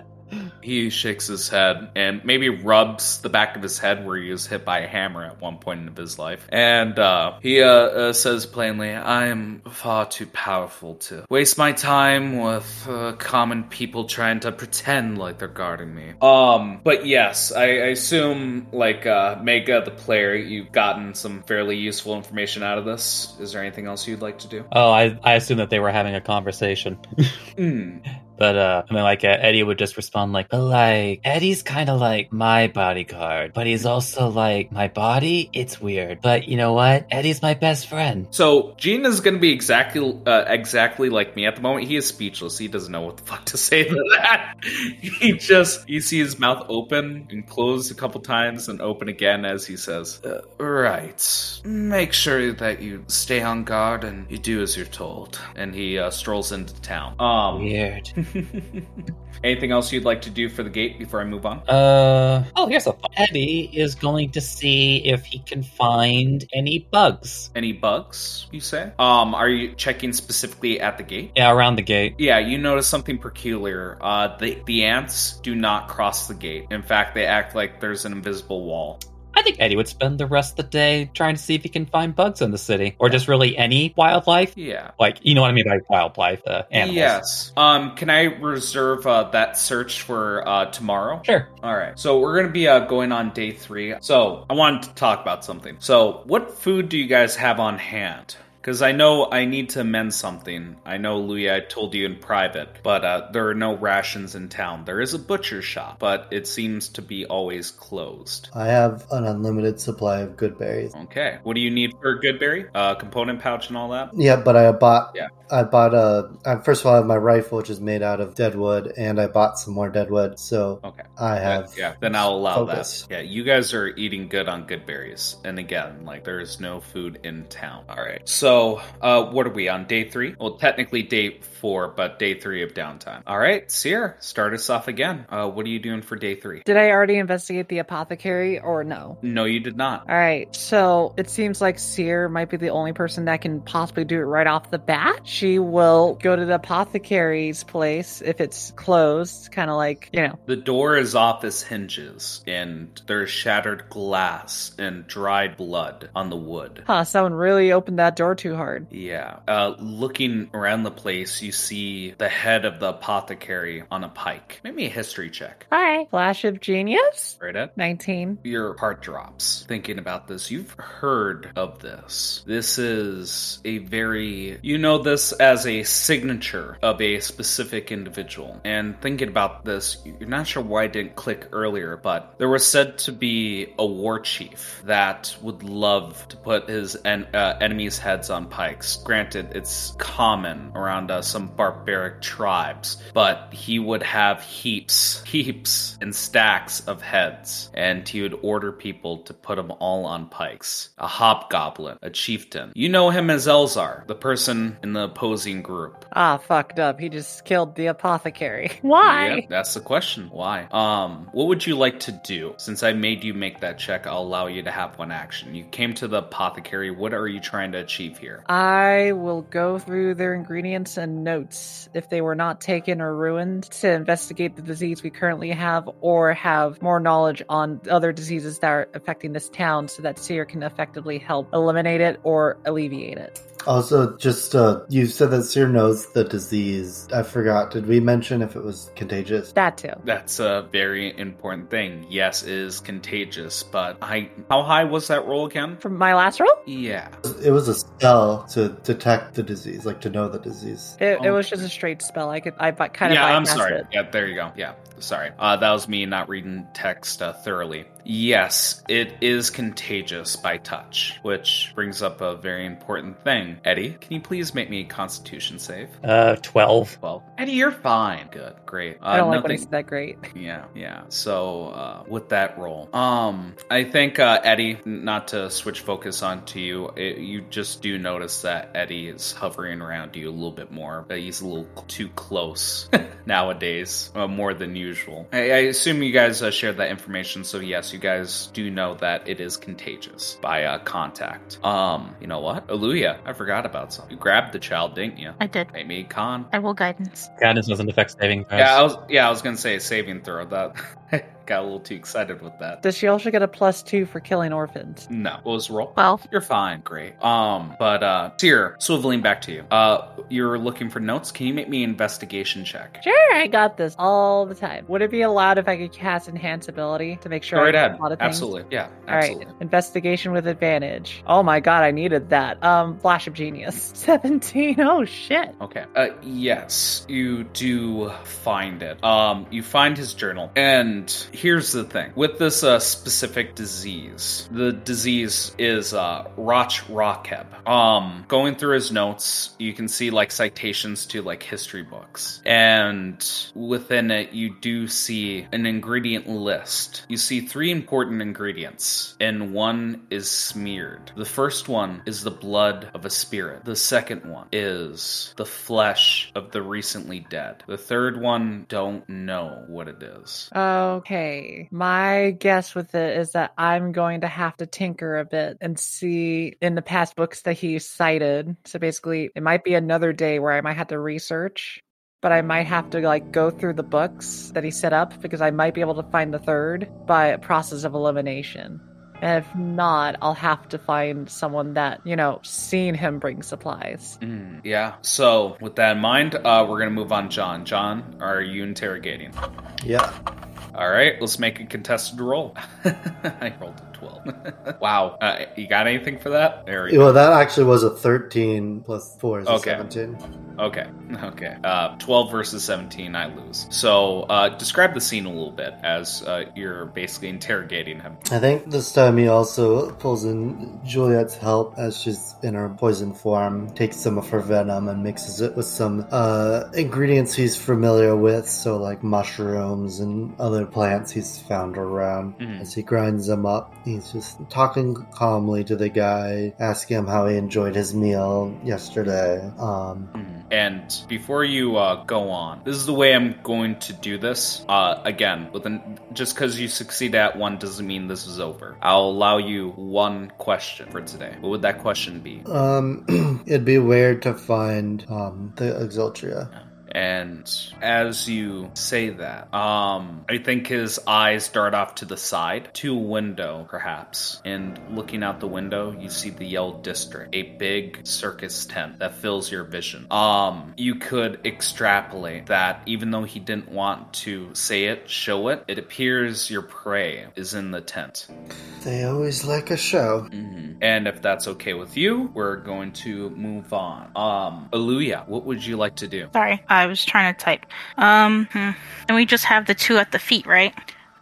he shakes his head and maybe rubs the back of his head where he was hit by a hammer at one point in his life. And uh, he uh, uh, says plainly, I am far too powerful to waste my time with uh, common people trying to pretend like they're guarding me. Um, but yes, I, I assume, like, uh, Mega, the player, you've gotten some fairly useful information out of this. Is there anything else you'd like to do? oh, I, I assume that they were having a conversation. Hmm. But uh, I mean, like uh, Eddie would just respond like, "But like Eddie's kind of like my bodyguard, but he's also like my body. It's weird, but you know what? Eddie's my best friend." So Gene is going to be exactly uh, exactly like me at the moment. He is speechless. He doesn't know what the fuck to say to that. he just you see his mouth open and close a couple times and open again as he says, uh, "Right. Make sure that you stay on guard and you do as you're told." And he uh, strolls into town. Um, Weird. anything else you'd like to do for the gate before I move on? Uh oh, here's a fun. Eddie is going to see if he can find any bugs. Any bugs? You say? Um, are you checking specifically at the gate? Yeah, around the gate. Yeah, you notice something peculiar. Uh, the the ants do not cross the gate. In fact, they act like there's an invisible wall. I think Eddie would spend the rest of the day trying to see if he can find bugs in the city, or just really any wildlife. Yeah. Like you know what I mean by wildlife, uh, animals. Yes. Um, can I reserve uh, that search for uh, tomorrow? Sure. All right. So we're going to be uh, going on day three. So I wanted to talk about something. So, what food do you guys have on hand? Because I know I need to mend something. I know, Louis, I told you in private, but uh, there are no rations in town. There is a butcher shop, but it seems to be always closed. I have an unlimited supply of good berries. Okay. What do you need for Goodberry? Uh, component pouch and all that? Yeah, but I bought. Yeah. I bought a. I, first of all, I have my rifle, which is made out of dead wood, and I bought some more dead wood. So Okay. I have. yeah, then I'll allow focus. that. Yeah, you guys are eating good on good berries. And again, like there is no food in town. All right. So, uh what are we on day 3? Well, technically day 4, but day 3 of downtime. All right, Seer, start us off again. Uh what are you doing for day 3? Did I already investigate the apothecary or no? No, you did not. All right, so it seems like Seer might be the only person that can possibly do it right off the bat. She will go to the apothecary's place if it's closed, kind of like, you know. The door is off its hinges and there's shattered glass and dried blood on the wood. Huh, someone really opened that door too hard. Yeah. Uh, looking around the place, you see the head of the apothecary on a pike. Make me a history check. Hi. Flash of genius? Right, Ed? 19. Your heart drops thinking about this. You've heard of this. This is a very, you know, this as a signature of a specific individual. And thinking about this, you're not sure why I didn't click earlier, but there was said to be a war chief that would love to put his en- uh, enemies' heads on pikes. Granted, it's common around uh, some barbaric tribes, but he would have heaps, heaps, and stacks of heads, and he would order people to put them all on pikes. A hobgoblin, a chieftain. You know him as Elzar, the person in the opposing group. Ah, fucked up. He just killed the apothecary. Why? Yep, that's the question. Why? Um, what would you like to do? Since I made you make that check, I'll allow you to have one action. You came to the apothecary. What are you trying to achieve here? I will go through their ingredients and notes if they were not taken or ruined to investigate the disease we currently have or have more knowledge on other diseases that are affecting this town so that Seer can effectively help eliminate it or alleviate it. Also, just uh, you said that Seer knows the disease. I forgot. Did we mention if it was contagious? That too. That's a very important thing. Yes, it is contagious, but I how high was that roll again? From my last roll, Yeah. It was a spell to detect the disease, like to know the disease. it, it Oh. was just a straight spell. I could, I bu- kind of yeah, I'm sorry. it. Yeah, there you go. Yeah. Sorry, uh, that was me not reading text uh, thoroughly. Yes, it is contagious by touch, which brings up a very important thing. Eddie, can you please make me a Constitution save? Uh, 12. Well, Eddie, you're fine. Good, great. Uh, I don't like when nothing- he said that great. yeah, yeah. So uh, with that roll, um, I think uh, Eddie, not to switch focus onto you, it, you just do notice that Eddie is hovering around you a little bit more, but he's a little too close nowadays, uh, more than usual. I, I assume you guys uh, shared that information, so yes, you guys do know that it is contagious by uh, contact. Um, you know what, Aluya, I forgot about something. You grabbed the child, didn't you? I did. Make me a con. I will guidance. Guidance doesn't affect saving throws. Yeah, I was. Yeah, I was gonna say saving throw. That got a little too excited with that. Does she also get a plus two for killing orphans? No, what was the roll? 12. You're fine, great. Um, but uh, Seer, swiveling back to you. Uh, you're looking for notes. Can you make me an investigation check? Sure, I got this all the time. Would it be allowed if I could cast enhance ability to make sure Go right ahead. Absolutely. Yeah. All right, investigation with advantage. Oh my god, I needed that. Um, flash of genius. 17. Oh shit. Okay. Uh, yes, you do find it. Um, you find his journal, and here's the thing: with this uh, specific disease, the disease is uh, Roch Rockeb. Um, going through his notes, you can see like citations to like history books, and within it, you do see an ingredient list. You see three important ingredients, and one is smeared. The first one is the blood of a spirit. The second one is the flesh of the recently dead. The third one, don't know what it is. Okay. My guess with it is that I'm going to have to tinker a bit and see in the past books that he cited. So basically, it might be another day where I might have to research, but I might have to like go through the books that he set up because I might be able to find the third by a process of elimination. And if not, I'll have to find someone that, you know, seen him bring supplies. Mm, yeah. So, with that in mind, uh, we're going to move on. John. John, are you interrogating? Yeah. All right, let's make a contested roll. I rolled 12. wow. Uh, you got anything for that? There we go. Well, that actually was a 13 plus 4 is a Okay. 17. Okay. Okay. Uh, 12 versus 17, I lose. So, uh, describe the scene a little bit as uh, you're basically interrogating him. I think this time he also pulls in Juliet's help as she's in her poison form, takes some of her venom and mixes it with some uh, ingredients he's familiar with, so like mushrooms and other plants he's found around. Mhm. As he grinds them up, he's just talking calmly to the guy, asking him how he enjoyed his meal yesterday. Um, Mhm. And before you uh, go on, this is the way I'm going to do this. Uh, again, with an, just because you succeed at one doesn't mean this is over. I'll allow you one question for today. What would that question be? um, it'd be weird to find um, the Exultria. And as you say that, um, I think his eyes dart off to the side, to a window, perhaps. And looking out the window, you see the Yell District, a big circus tent that fills your vision. Um, you could extrapolate that even though he didn't want to say it, show it, it appears your prey is in the tent. They always like a show. Mhm. And if that's okay with you, we're going to move on. Um, Aluya, what would you like to do? Sorry, I was trying to type. Um, hmm. and we just have the two at the feet, right?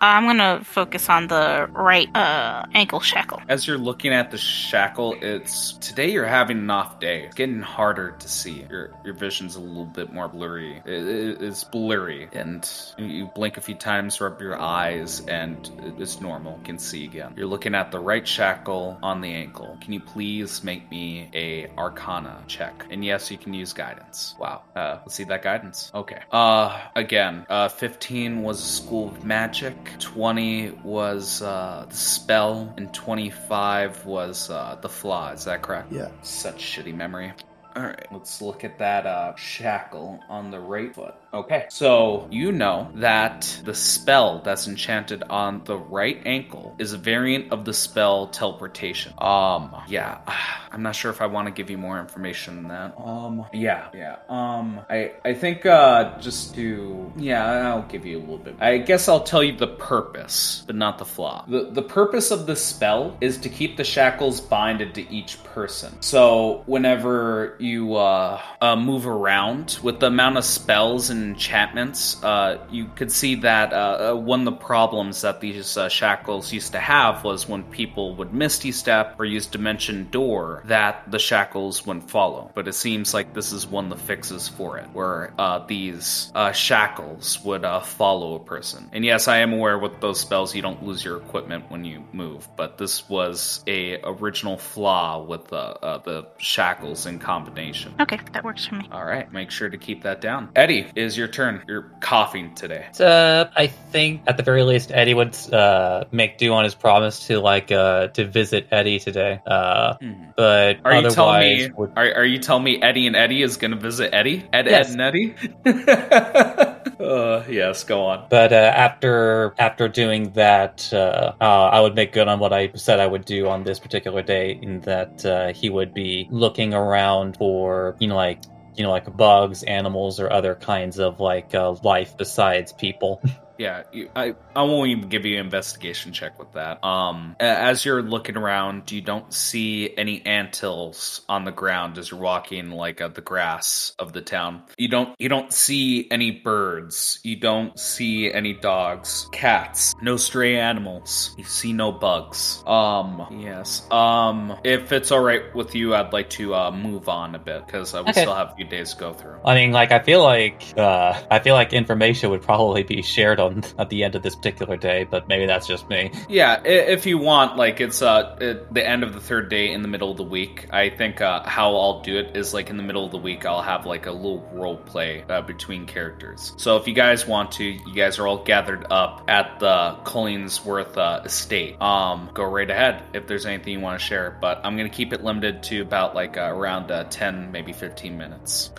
Uh, I'm gonna focus on the right uh, ankle shackle. As you're looking at the shackle, it's today you're having an off day. It's getting harder to see. Your your vision's a little bit more blurry. It, it- it's blurry, and you blink a few times, rub your eyes, and it's normal. You can see again. You're looking at the right shackle on the ankle. Can you please make me a Arcana check? And yes, you can use guidance. Wow. Uh, let's see that guidance. Okay. Uh, again, uh, 15 was a school of magic. 20 was uh, the spell, and 25 was uh, the flaw. Is that correct? Yeah. Such shitty memory. All right, let's look at that uh, shackle on the right foot. Okay, so you know that the spell that's enchanted on the right ankle is a variant of the spell teleportation. Um, yeah, I'm not sure if I want to give you more information than that. Um, yeah, yeah. Um, I I think uh, just to yeah, I'll give you a little bit. I guess I'll tell you the purpose, but not the flaw. The the purpose of the spell is to keep the shackles binded to each person. So whenever you uh, uh, move around with the amount of spells and enchantments, uh, you could see that uh, uh, one of the problems that these uh, shackles used to have was when people would misty step or use dimension door, that the shackles wouldn't follow. But it seems like this is one of the fixes for it, where uh, these uh, shackles would uh, follow a person. And yes, I am aware with those spells you don't lose your equipment when you move, but this was a original flaw with the uh, the shackles in combination. Okay, that works for me. All right, make sure to keep that down. Eddie, is your turn. You're coughing today. Uh, I think at the very least Eddie would uh, make do on his promise to like uh, to visit Eddie today. Uh, Mhm. but Are you telling me? would- Are, are you telling me Eddie and Eddie is going to visit Eddie? Ed, Yes. Ed, and Eddie. uh, yes, go on. But uh, after after doing that, uh, uh, I would make good on what I said I would do on this particular day, in that uh, he would be looking around for you know like you know like bugs, animals, or other kinds of like uh, life besides people. Yeah, you, I I won't even give you an investigation check with that. Um, as you're looking around, you don't see any antilles on the ground as you're walking like uh, the grass of the town. You don't you don't see any birds. You don't see any dogs, cats, no stray animals. You see no bugs. Um, yes. Um, if it's all right with you, I'd like to uh, move on a bit because uh, we Okay. still have a few days to go through. I mean, like I feel like uh, I feel like information would probably be shared on at the end of this particular day, but maybe that's just me. Yeah, if you want, like it's uh the end of the third day in the middle of the week. I think uh, how I'll do it is like in the middle of the week, I'll have like a little role play uh, between characters. So if you guys want to, you guys are all gathered up at the Collingsworth uh, estate. Um, go right ahead if there's anything you want to share. But I'm gonna keep it limited to about like uh, around uh, ten, maybe fifteen minutes.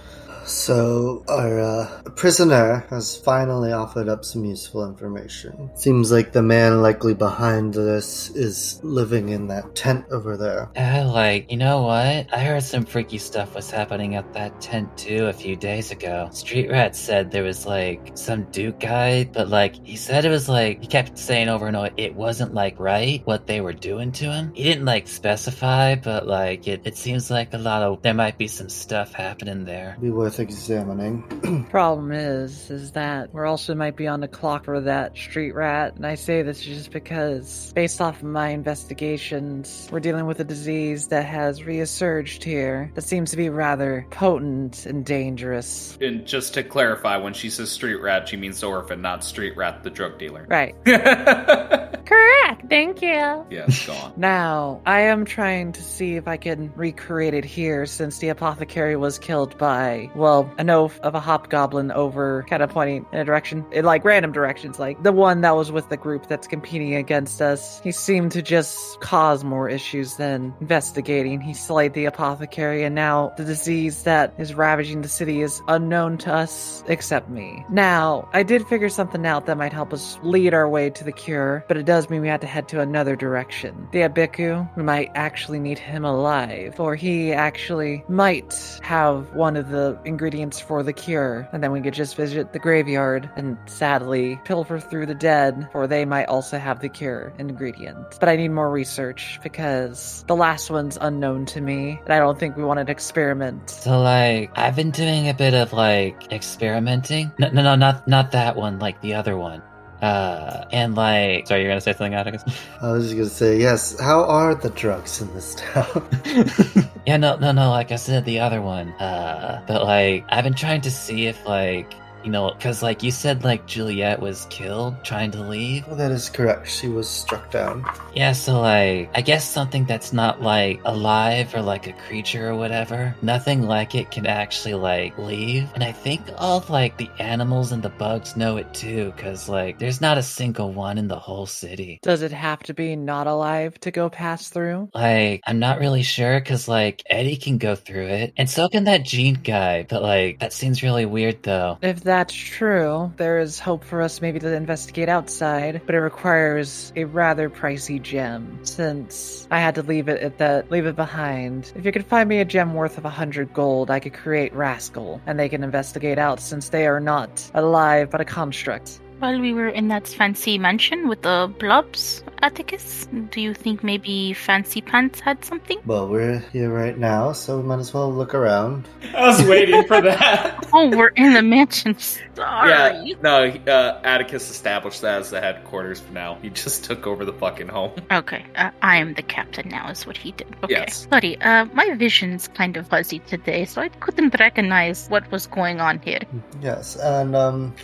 So, our uh, prisoner has finally offered up some useful information. Seems like the man likely behind this is living in that tent over there. Uh, like, you know what? I heard some freaky stuff was happening at that tent too a few days ago. Street Rat said there was like some Duke guy, but like he said it was like he kept saying over and over it wasn't like right what they were doing to him. He didn't like specify, but like it, it seems like a lot of there might be some stuff happening there. Be worth examining. Problem is, is that we're also might be on the clock for that street rat, and I say this just because, based off of my investigations, we're dealing with a disease that has resurged here that seems to be rather potent and dangerous. And just to clarify, when she says street rat, she means the orphan, not street rat, the drug dealer. Right. Correct. Thank you. Yes, go on. Now, I am trying to see if I can recreate it here since the apothecary was killed by, well, an oaf of a hobgoblin over kind of pointing in a direction, in like random directions, like the one that was with the group that's competing against us. He seemed to just cause more issues than investigating. He slayed the apothecary, and now the disease that is ravaging the city is unknown to us except me. Now, I did figure something out that might help us lead our way to the cure, but it does mean we have to head to another direction. The Abiku, we might actually need him alive, or he actually might have one of the ingredients for the cure, and then we could just visit the graveyard and sadly pilfer through the dead, for they might also have the cure ingredient. But I need more research because the last one's unknown to me, and I don't think we want to experiment. So like I've been doing a bit of like experimenting. No, no, no, not not that one. Like the other one. Uh, and like, sorry, you're gonna say something, Atticus? I was just gonna say, yes, how are the drugs in this town? yeah, no, no, no. Like I said, the other one. Uh, but like I've been trying to see if like you know, because like you said, like Juliet was killed trying to leave. well, that is correct. She was struck down. Yeah, so like I guess something that's not like alive or like a creature or whatever, nothing like it can actually like leave. And I think all of, like the animals and the bugs know it too, because like there's not a single one in the whole city. Does it have to be not alive to go pass through? Like I'm not really sure, because like Eddie can go through it, and so can that Gene guy. But like that seems really weird though. If that's true, there is hope for us maybe to investigate outside, but it requires a rather pricey gem. Since I had to leave it at that, leave it behind. If you could find me a gem worth of a hundred gold, I could create Rascal, and they can investigate out since they are not alive but a construct. While we were in that fancy mansion with the blobs, Atticus? Do you think maybe Fancy Pants had something? Well, we're here right now, so we might as well look around. I was waiting for that. Oh, we're in the mansion. Sorry. yeah, no, uh, Atticus established that as the headquarters for now. He just took over the fucking home. Okay, uh, I am the captain now, is what he did. Okay. Yes. Sorry, uh, my vision's kind of fuzzy today, so I couldn't recognize what was going on here. Yes, and um,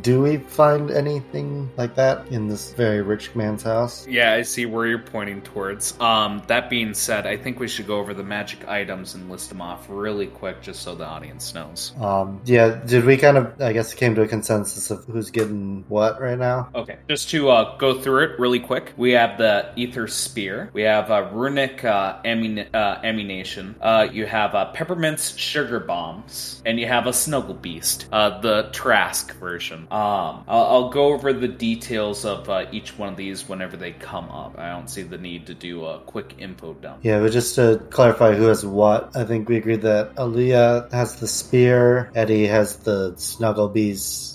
do we find anything like that in this very rich man's house? Yeah, I see where you're pointing towards. Um, that being said, I think we should go over the magic items and list them off really quick just so the audience knows. Um, yeah, did we kind of, I guess, came to a consensus of who's getting what right now? Okay, just to uh, go through it really quick, we have the Ether Spear, we have a Runic uh, ammun- uh, Ammunition, uh, you have uh, Peppermint's Sugar Bombs, and you have a Snuggle Beast, uh, the Tarrasque version. Um, I'll, I'll go over the details of uh, each one of these whenever they come up. I don't see the need to do a quick info dump. Yeah, but just to clarify who has what, I think we agreed that Aluya has the spear, Eddie has the snuggle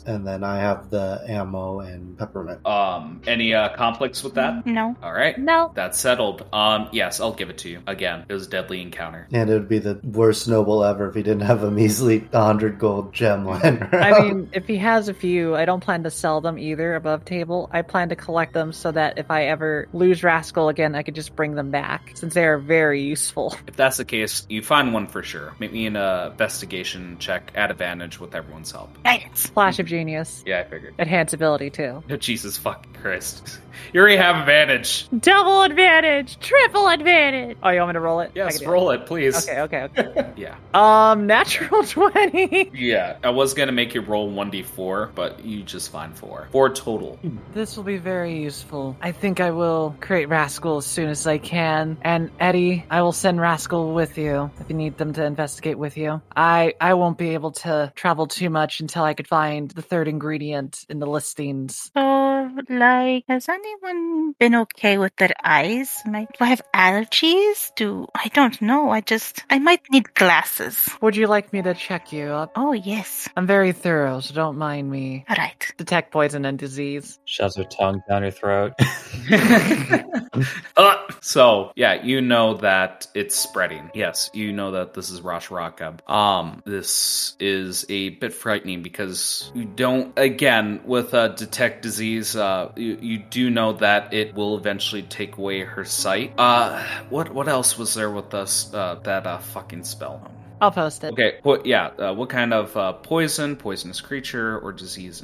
bees, and then I have the ammo and peppermint. Um, any uh, conflicts with that? No. All right. No. That's settled. Um, yes, I'll give it to you. Again, it was a deadly encounter. And it would be the worst noble ever if he didn't have a measly 100 gold gem lying around. I mean, if he has a few, I don't plan to sell them either above table. I plan to collect them so that if I ever lose Rascal again, I could just bring them back, since they are very useful. If that's the case, you find one for sure. Make me an uh, investigation check at advantage with everyone's help. Guidance. Flash of genius. Yeah, I figured. Enhance ability too. Oh, Jesus fucking Christ. You already have advantage. Double advantage! Triple advantage! Oh, you want me to roll it? I Yes, roll it, please. Okay, okay, okay. Yeah. um, natural 20. Yeah. I was gonna make you roll 1d4, but you just find four. Four total. This will be very useful. I think I will create Rascal as soon as I can. And Eddie, I will send Rascal with you if you need them to investigate with you. I I won't be able to travel too much until I could find the third ingredient in the listings. So, like, has anyone been okay with their eyes? Might do I have allergies? Do I don't know. I just I might need glasses. Would you like me to check you up? Oh yes. I'm very thorough, so don't mind me. All right. Detect poison and disease. Shoves her tongue down her throat. Uh, so yeah, you know that it's spreading. Yes, you know that this is Rosh Rakab. Um, this is a bit frightening because you don't. Again, with uh, detect disease, uh, you, you do know that it will eventually take away her sight. Uh, what what else was there with us? Uh, that uh, fucking spell. I'll post it. Okay, what? Yeah, uh, what kind of uh, poison, poisonous creature, or disease?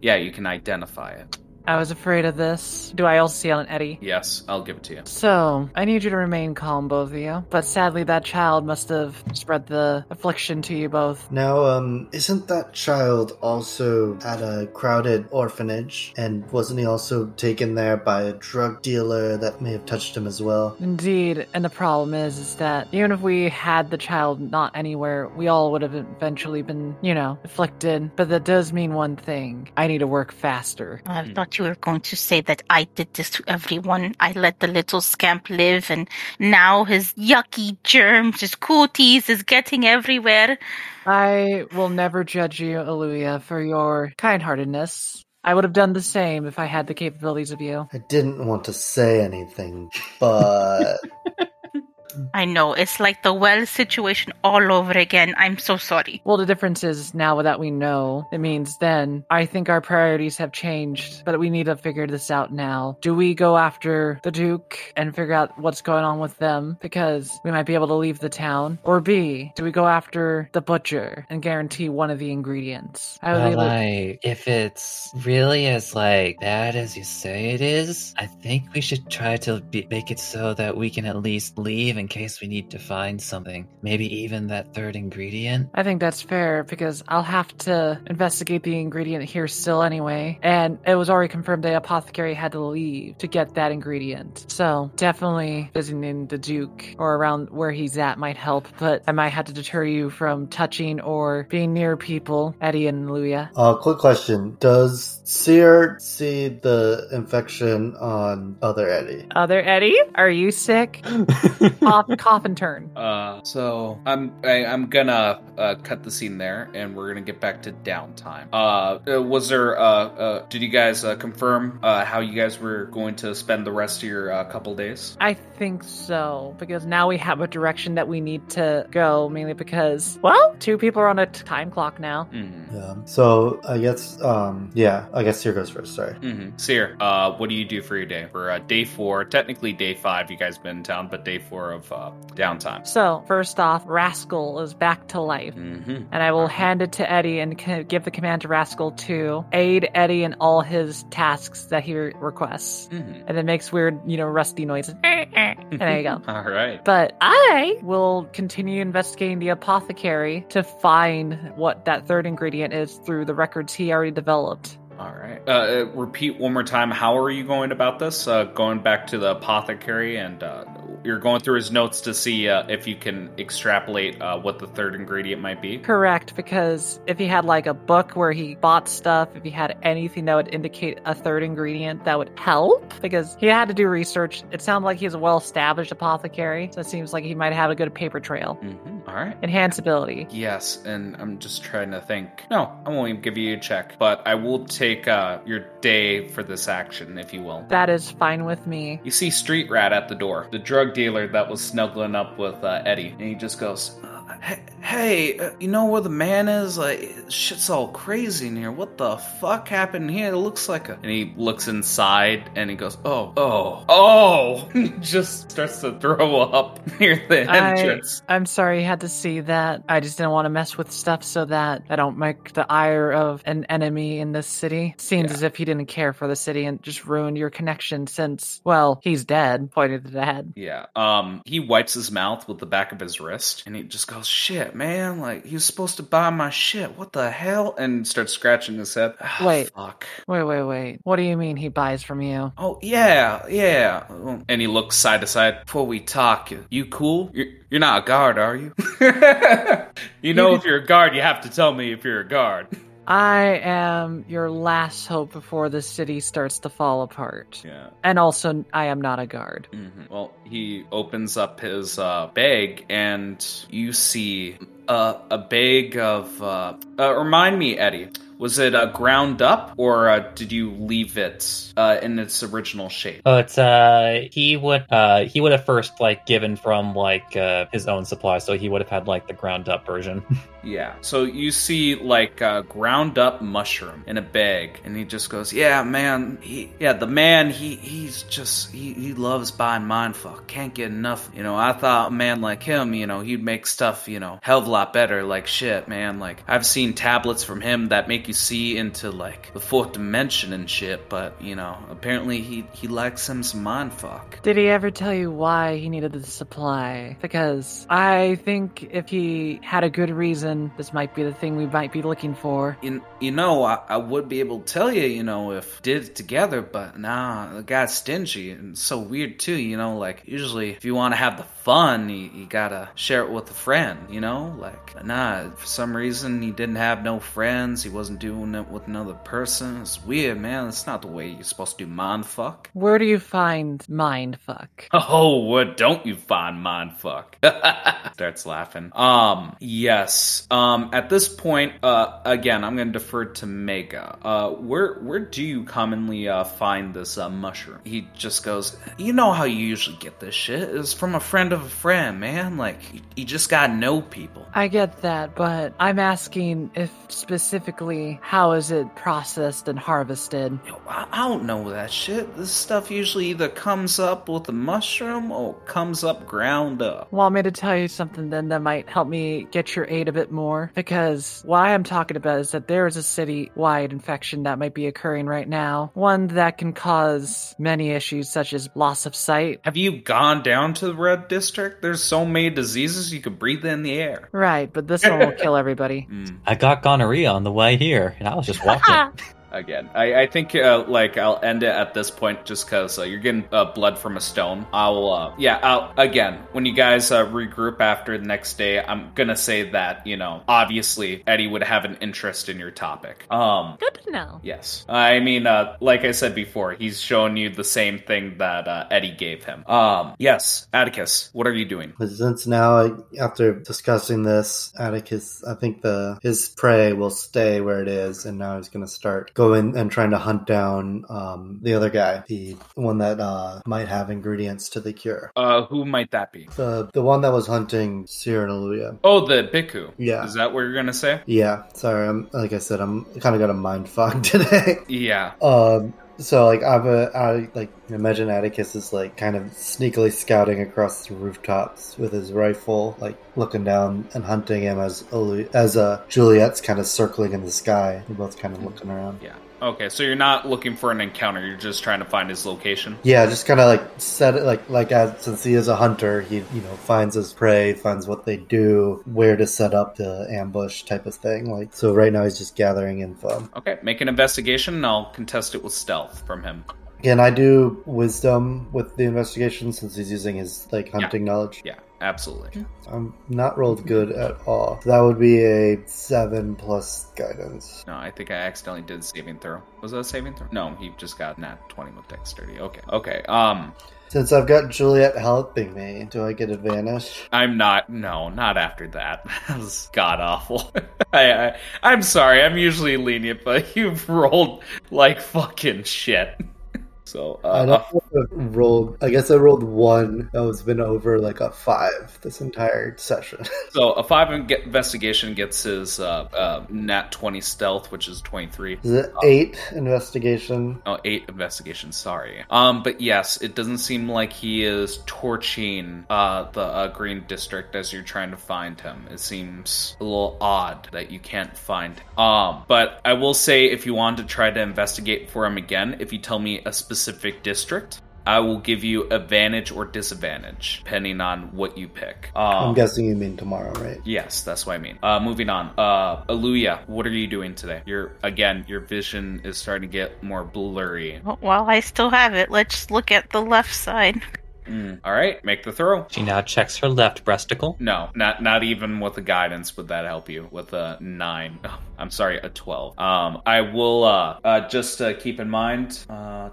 Yeah, you can identify it. I was afraid of this. Do I also see on Eddie? Yes, I'll give it to you. So, I need you to remain calm, both of you. But sadly, that child must have spread the affliction to you both. Now, um, isn't that child also at a crowded orphanage? And wasn't he also taken there by a drug dealer that may have touched him as well? Indeed, and the problem is, is that even if we had the child not anywhere, we all would have eventually been, you know, afflicted. But that does mean one thing: I need to work faster. I thought you were going to say that I did this to everyone. I let the little scamp live, and now his yucky germs, his cooties, is getting everywhere. I will never judge you, Aluya, for your kind-heartedness. I would have done the same if I had the capabilities of you. I didn't want to say anything, but I know it's like the well situation all over again. I'm so sorry. Well, the difference is now that we know, it means then I think our priorities have changed, but we need to figure this out now. Do we go after the Duke and figure out what's going on with them because we might be able to leave the town? Or B, do we go after the butcher and guarantee one of the ingredients? I would Well, leave it- like, if it's really as like bad as you say it is, I think we should try to be, make it so that we can at least leave in case we need to find something. Maybe even that third ingredient. I think that's fair because I'll have to investigate the ingredient here still anyway. And it was already confirmed the apothecary had to leave to get that ingredient. So definitely visiting the Duke or around where he's at might help, but I might have to deter you from touching or being near people, Eddie and Luya. uh, quick question: Does Seer see the infection on other Eddie? Other Eddie, are you sick? Cough and turn. Uh, so I'm I, I'm gonna uh, cut the scene there, and we're gonna get back to downtime. Uh, uh, was there? Uh, uh, did you guys uh, confirm uh, how you guys were going to spend the rest of your uh, couple days? I think so because now we have a direction that we need to go. Mainly because, well, two people are on a t- time clock now. Mm-hmm. Yeah. So I guess, um, yeah, I guess here goes first. Sorry. Mm-hmm. Seer, uh, what do you do for your day? For uh, day four, technically day five, you guys been in town, but day four of uh, downtime. So first off, Rascal is back to life. Mm-hmm. And I will hand it to Eddie and give the command to Rascal to aid Eddie in all his tasks that he requests. Mm-hmm. And it makes weird, you know, rusty noises. and there you go. All right. But I will continue investigating the apothecary to find what that third ingredient is through the records he already developed. All right. Uh, Uh, repeat one more time. How are you going about this? Uh, going back to the apothecary, and uh, you're going through his notes to see uh, if you can extrapolate uh, what the third ingredient might be. Correct, because if he had like a book where he bought stuff, if he had anything that would indicate a third ingredient, that would help. Because he had to do research. It sounded like he's a well established apothecary, so it seems like he might have a good paper trail. Mm-hmm. All right. Enhance ability. Yes, and I'm just trying to think. No, I won't even give you a check, but I will take uh, your day for this action, if you will. That is fine with me. You see Street Rat at the door, the drug dealer that was snuggling up with uh, Eddie, and he just goes, "Hey, uh, you know where the man is? Like, shit's all crazy in here. What the fuck happened here? It looks like a." And he looks inside, and he goes, "Oh, oh, oh!" He just starts to throw up near the I, entrance. I'm sorry you had to see that. I just didn't want to mess with stuff so that I don't make the ire of an enemy in this city. Seems Yeah. as if he didn't care for the city and just ruined your connection since, well, he's dead. Pointed to the head. Yeah. Um, he wipes his mouth with the back of his wrist and he just goes, shit, man. Like, he was supposed to buy my shit. What the hell? And starts scratching his head. Ah, Wait. Fuck. Wait, wait, wait. What do you mean he buys from you? Oh, yeah, yeah. And he looks side to side. Before we talk, you, you cool? You're, you're not a guard, are you? you know, if you're a guard, you have to tell me if you're a guard. I am your last hope before the city starts to fall apart. Yeah. And also, I am not a guard. Mhm. Well, he opens up his uh, bag, and you see uh, a bag of. Uh, uh, remind me, Eddie. Was it uh, ground up, or uh, did you leave it uh, in its original shape? Oh, it's uh he would uh he would have first like given from like uh his own supply, so he would have had like the ground up version. Yeah. So you see like uh, ground up mushroom in a bag, and he just goes, "Yeah, man. He, yeah, the man. He, he's just he, he loves buying mindfuck. Can't get enough. You know, I thought a man like him, you know, he'd make stuff, you know, hell of a lot better. Like shit, man. Like I've seen tablets from him that make you see into like the fourth dimension and shit. But you know, apparently he he likes him some mindfuck. Did he ever tell you why he needed the supply? Because I think if he had a good reason, this might be the thing we might be looking for. You, you know, I, I would be able to tell you, you know, if did it together, but nah, the guy's stingy and so weird too, you know, like usually if you want to have the fun, you, you gotta share it with a friend, you know, like nah, for some reason he didn't have no friends, he wasn't doing it with another person. It's weird, man. It's not the way you're supposed to do mind fuck. Where do you find mind fuck? Oh, what don't you find mind fuck? Starts laughing. Um, yes. Um, at this point, uh, again, I'm gonna defer to Mega. Uh, where where do you commonly uh find this uh, mushroom? He just goes, you know how you usually get this shit is from a friend of a friend, man. Like you, you just gotta know people. I get that, but I'm asking if specifically how is it processed and harvested? Yo, I, I don't know that shit. This stuff usually either comes up with a mushroom or comes up ground up. Want me to tell you something then that might help me get your aid a bit more? Because what I'm talking about is that there is a city-wide infection that might be occurring right now. One that can cause many issues such as loss of sight. Have you gone down to the red district? There's so many diseases you could breathe in the air. Right, but this one will kill everybody. Mm. I got gonorrhea on the way here, and I was just walking. again. I, I think uh, like I'll end it at this point just because uh, you're getting uh, blood from a stone. I'll uh, yeah. I'll again when you guys uh, regroup after the next day. I'm gonna say that you know obviously Eddie would have an interest in your topic. Um. Good to know. Yes, I mean, uh, like I said before, he's showing you the same thing that uh, Eddie gave him. Um. Yes, Atticus, what are you doing? But since now, after discussing this, Atticus, I think the his prey will stay where it is, and now he's going to start going and trying to hunt down um, the other guy, the one that uh, might have ingredients to the cure. Uh, who might that be? The the one that was hunting Sierra and Aluya. Oh, the Biku. Yeah. Is that what you're gonna say? Yeah, sorry. I'm like I said, I'm kind of got a mind fog today. Yeah. Um, so like I've a, I like imagine Atticus is like kind of sneakily scouting across the rooftops with his rifle, like looking down and hunting him as as uh, Juliet's kind of circling in the sky. They're both kind of looking around. Yeah. Okay, so you're not looking for an encounter. You're just trying to find his location. Yeah, just kind of like set it like like as since he is a hunter, he you know finds his prey, finds what they do, where to set up the ambush type of thing. Like so, right now he's just gathering info. Okay, make an investigation, and I'll contest it with stealth from him. Can I do wisdom with the investigation since he's using his like hunting knowledge? Yeah, absolutely. I'm not rolled good at all. That would be a seven plus guidance. No, I think I accidentally did saving throw. Was that a saving throw? No, he just got nat 20 with dexterity. Okay. Okay. Um, Since I've got Juliet helping me, do I get advantage? I'm not. No, not after that. That was god awful. I, I, I'm sorry. I'm usually lenient, but you've rolled like fucking shit. So, I uh, don't know if I rolled. I guess I rolled one. That was been over like a five this entire session. so a five in- investigation gets his uh, uh, nat 20 stealth, which is 23. Is it eight investigation? Oh, eight investigation. Sorry. Um, but yes, it doesn't seem like he is torching uh the uh, green district as you're trying to find him. It seems a little odd that you can't find. Him. Um, but I will say, if you want to try to investigate for him again, if you tell me a specific district. I will give you advantage or disadvantage depending on what you pick. I'm Um, guessing you mean tomorrow, right? Yes, that's what I mean. Uh, moving on. Uh, Aluya, what are you doing today? Your again, your vision is starting to get more blurry. While I still have it, let's look at the left side. Mm. All right, make the throw. She now checks her left breasticle. No, not not even with the guidance would that help you with a nine. I'm sorry, a twelve. Um, I will uh, uh just uh, keep in mind. Uh,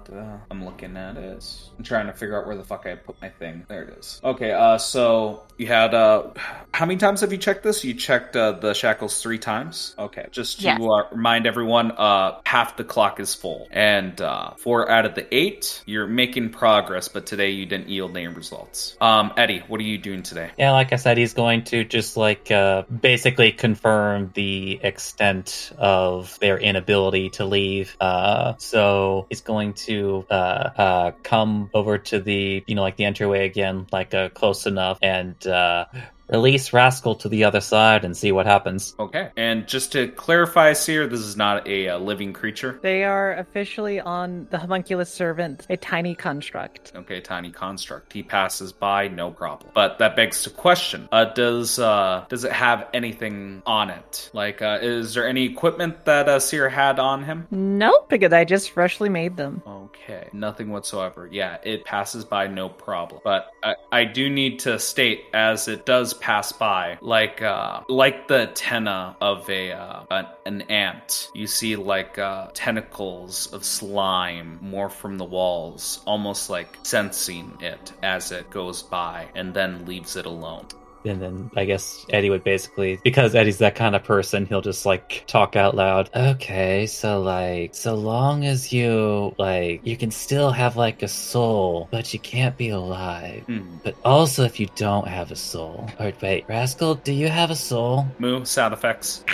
I'm looking at it. I'm trying to figure out where the fuck I put my thing. There it is. Okay. Uh, so you had uh, how many times have you checked this? You checked uh, the shackles three times. Okay, just to Yes. uh, remind everyone, uh, half the clock is full, and uh, four out of the eight, you're making progress, but today you didn't yield any results. Um, Eddie, what are you doing today? Yeah, like I said, he's going to just like uh, basically confirm the extent of their inability to leave. Uh, so he's going to uh, uh, come over to the you know like the entryway again, like uh, close enough, and uh, release Rascal to the other side and see what happens. Okay. And just to clarify, Seer, this is not a, uh living creature. They are officially on the homunculus servant, a tiny construct. Okay, tiny construct. He passes by, no problem. But that begs to question: uh, Does uh, does it have anything on it? Like, uh, is there any equipment that uh, Seer had on him? Nope, because I just freshly made them. Okay, nothing whatsoever. Yeah, it passes by, no problem. But I, I do need to state, as it does pass by, like uh, like the antenna of a uh, an, an ant. You see like uh, tentacles of slime more from the walls, almost like sensing it as it goes by, and then leaves it alone. And then I guess Eddie would basically, because Eddie's that kind of person, he'll just like talk out loud. Okay, so like, so long as you, like, you can still have like a soul, but you can't be alive. Hmm. But also if you don't have a soul. Or wait, Rascal, do you have a soul? Moo sound effects.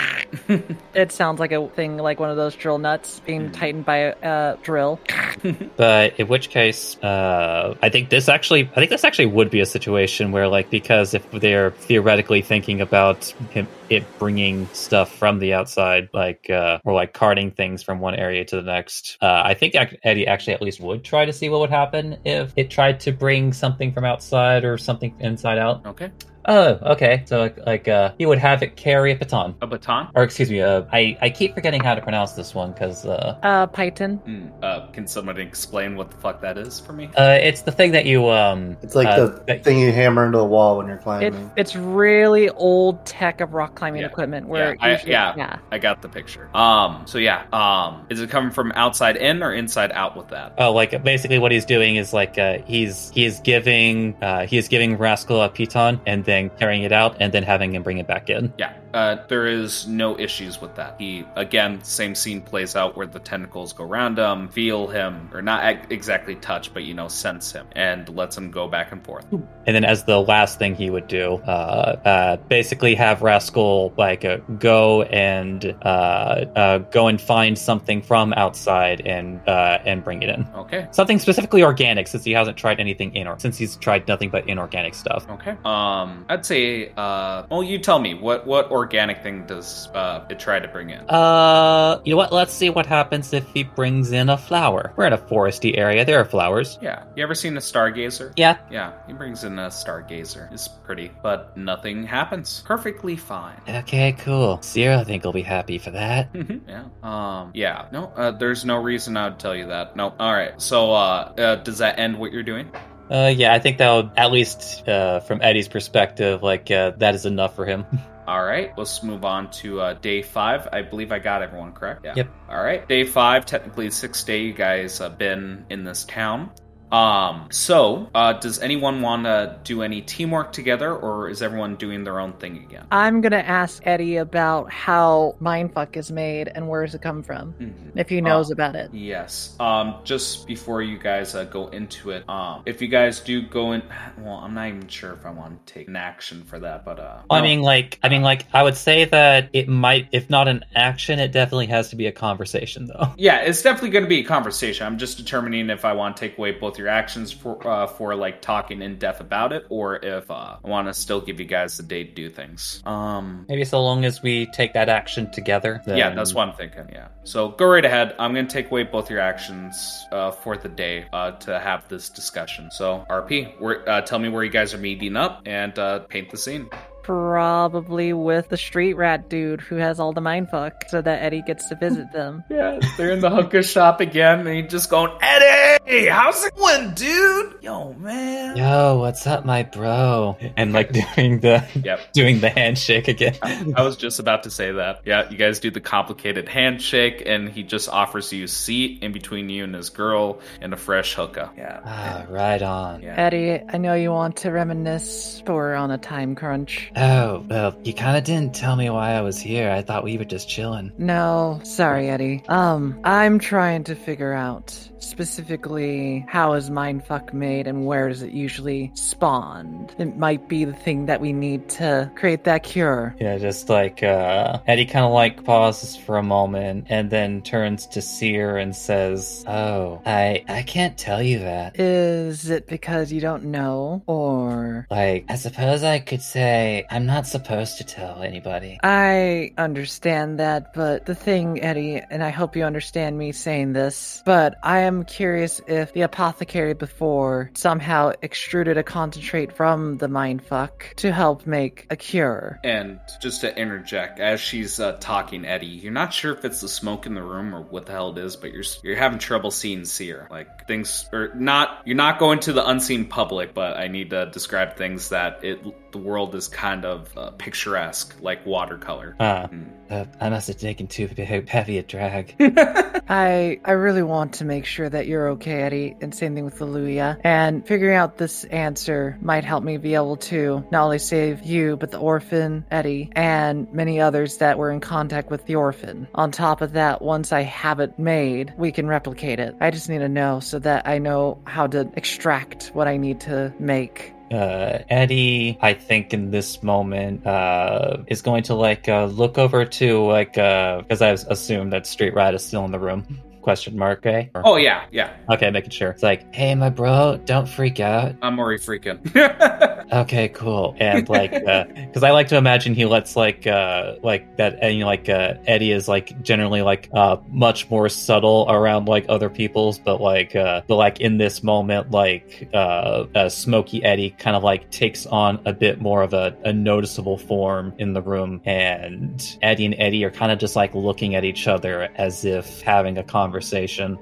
It sounds like a thing like one of those drill nuts being tightened by a uh, drill. But in which case, uh, I think this actually, I think this actually would be a situation where, like, because if they're theoretically thinking about him, it bringing stuff from the outside, like, uh, or like carting things from one area to the next, uh, I think Eddie actually at least would try to see what would happen if it tried to bring something from outside or something inside out. Okay. Oh, okay. So like, like uh, he would have it carry a baton. A baton? Or excuse me, uh, I I keep forgetting how to pronounce this one because uh, Uh, Python. Hmm, uh, can someone explain what the fuck that is for me? uh, it's the thing that you um. It's like uh, the that- thing you hammer into the wall when you're It, climbing. it's really old tech of rock climbing Yeah. equipment where Yeah, I- usually- yeah. yeah. I got the picture. Um, so yeah, um, is it coming from outside in or inside out with that? Oh, like basically what he's doing is like uh, he's he is giving uh, he is giving Rascal a piton and then carrying it out and then having him bring it back in. Yeah, uh, there is no issues with that. He again, same scene plays out where the tentacles go around him, feel him, or not exactly touch, but you know, sense him, and lets him go back and forth. And then as the last thing he would do, uh, uh, basically have Rascal like uh, go and uh, uh, go and find something from outside and uh, and bring it in. Okay. Something specifically organic, since he hasn't tried anything inor since he's tried nothing but inorganic stuff. Okay. Um, I'd say. Uh, well, you tell me what what organic thing does uh it try to bring in? Uh, you know what? Let's see what happens if he brings in a flower. We're in a foresty area. There are flowers. Yeah. You ever seen a stargazer? Yeah. Yeah. He brings in a stargazer. It's pretty, but nothing happens. Perfectly fine. Okay, cool. Sierra, I think will be happy for that. yeah. Um. Yeah. No. Uh, there's no reason I would tell you that. No. All right. So, uh, uh, does that end what you're doing? Uh, yeah, I think that would, at least uh, from Eddie's perspective, like uh, that is enough for him. All right, let's move on to uh, day five. I believe I got everyone correct. Yeah. Yep. All right, day five. Technically, sixth day. You guys have been in this town. Um. So, uh, does anyone want to do any teamwork together, or is everyone doing their own thing again? I'm gonna ask Eddie about how mindfuck is made and where does it come from, Mhm. if he knows Oh. about it. Yes. Um. Just before you guys uh, go into it, um, if you guys do go in, well, I'm not even sure if I want to take an action for that, but uh, I no. mean, like, I mean, like, I would say that it might, if not an action, it definitely has to be a conversation, though. Yeah, it's definitely going to be a conversation. I'm just determining if I want to take away both your actions for uh, for like talking in depth about it, or if uh, I want to still give you guys the day to do things. Um, Maybe so long as we take that action together. Then... yeah, that's what I'm thinking. Yeah, so go right ahead. I'm going to take away both your actions uh, for the day uh, to have this discussion. So RP, uh, tell me where you guys are meeting up and uh, paint the scene. Probably with the street rat dude who has all the mindfuck, so that Eddie gets to visit them. Yeah, they're in the hooker shop again, and he's just going, Eddie, how's it going, dude? Yo, man. Yo, what's up, my bro? And like doing the Yep. doing the handshake again. I was just about to say that. Yeah, you guys do the complicated handshake, and he just offers you a seat in between you and his girl and a fresh hookah. Yeah. ah, right on. Yeah. Eddie, I know you want to reminisce, but we're on a time crunch. Oh, well, you kind of didn't tell me why I was here. I thought we were just chilling. No, sorry, Eddie. Um, I'm trying to figure out specifically how is mindfuck made and where does it usually spawn. It might be the thing that we need to create that cure. Yeah, just like uh Eddie kind of like pauses for a moment and then turns to Seer and says, "Oh, I I can't tell you that. Is it because you don't know, or Like, I suppose I could say I'm not supposed to tell anybody." I understand that, but the thing, Eddie, and I hope you understand me saying this, but I am curious if the apothecary before somehow extruded a concentrate from the mindfuck to help make a cure. And just to interject, as she's uh, talking, Eddie, you're not sure if it's the smoke in the room or what the hell it is, but you're you're having trouble seeing Seer. Like things are not. You're not going to the unseen public, but I need to describe things that it the world is kind of uh, picturesque, like watercolor. Ah, Mm. uh, I must have taken too heavy a drag. I I really want to make sure that you're okay, Eddie, and same thing with Aluya. And figuring out this answer might help me be able to not only save you, but the orphan, Eddie, and many others that were in contact with the orphan. On top of that, once I have it made, we can replicate it. I just need to know so that I know how to extract what I need to make. Uh, Eddie, I think in this moment, uh, is going to like uh, look over to like because I assume that Street Rat is still in the room. Question mark, okay? Or- Oh yeah, yeah. Okay, making sure. It's like, hey, my bro, don't freak out. I'm already freaking. Okay, cool. And like, because I like to imagine he lets like, uh, like that, and you know, like uh, Eddie is like generally like uh much more subtle around like other people's, but like, uh, but like in this moment, like uh, uh Smoky Eddie kind of like takes on a bit more of a, a noticeable form in the room, and Eddie and Eddie are kind of just like looking at each other as if having a conversation.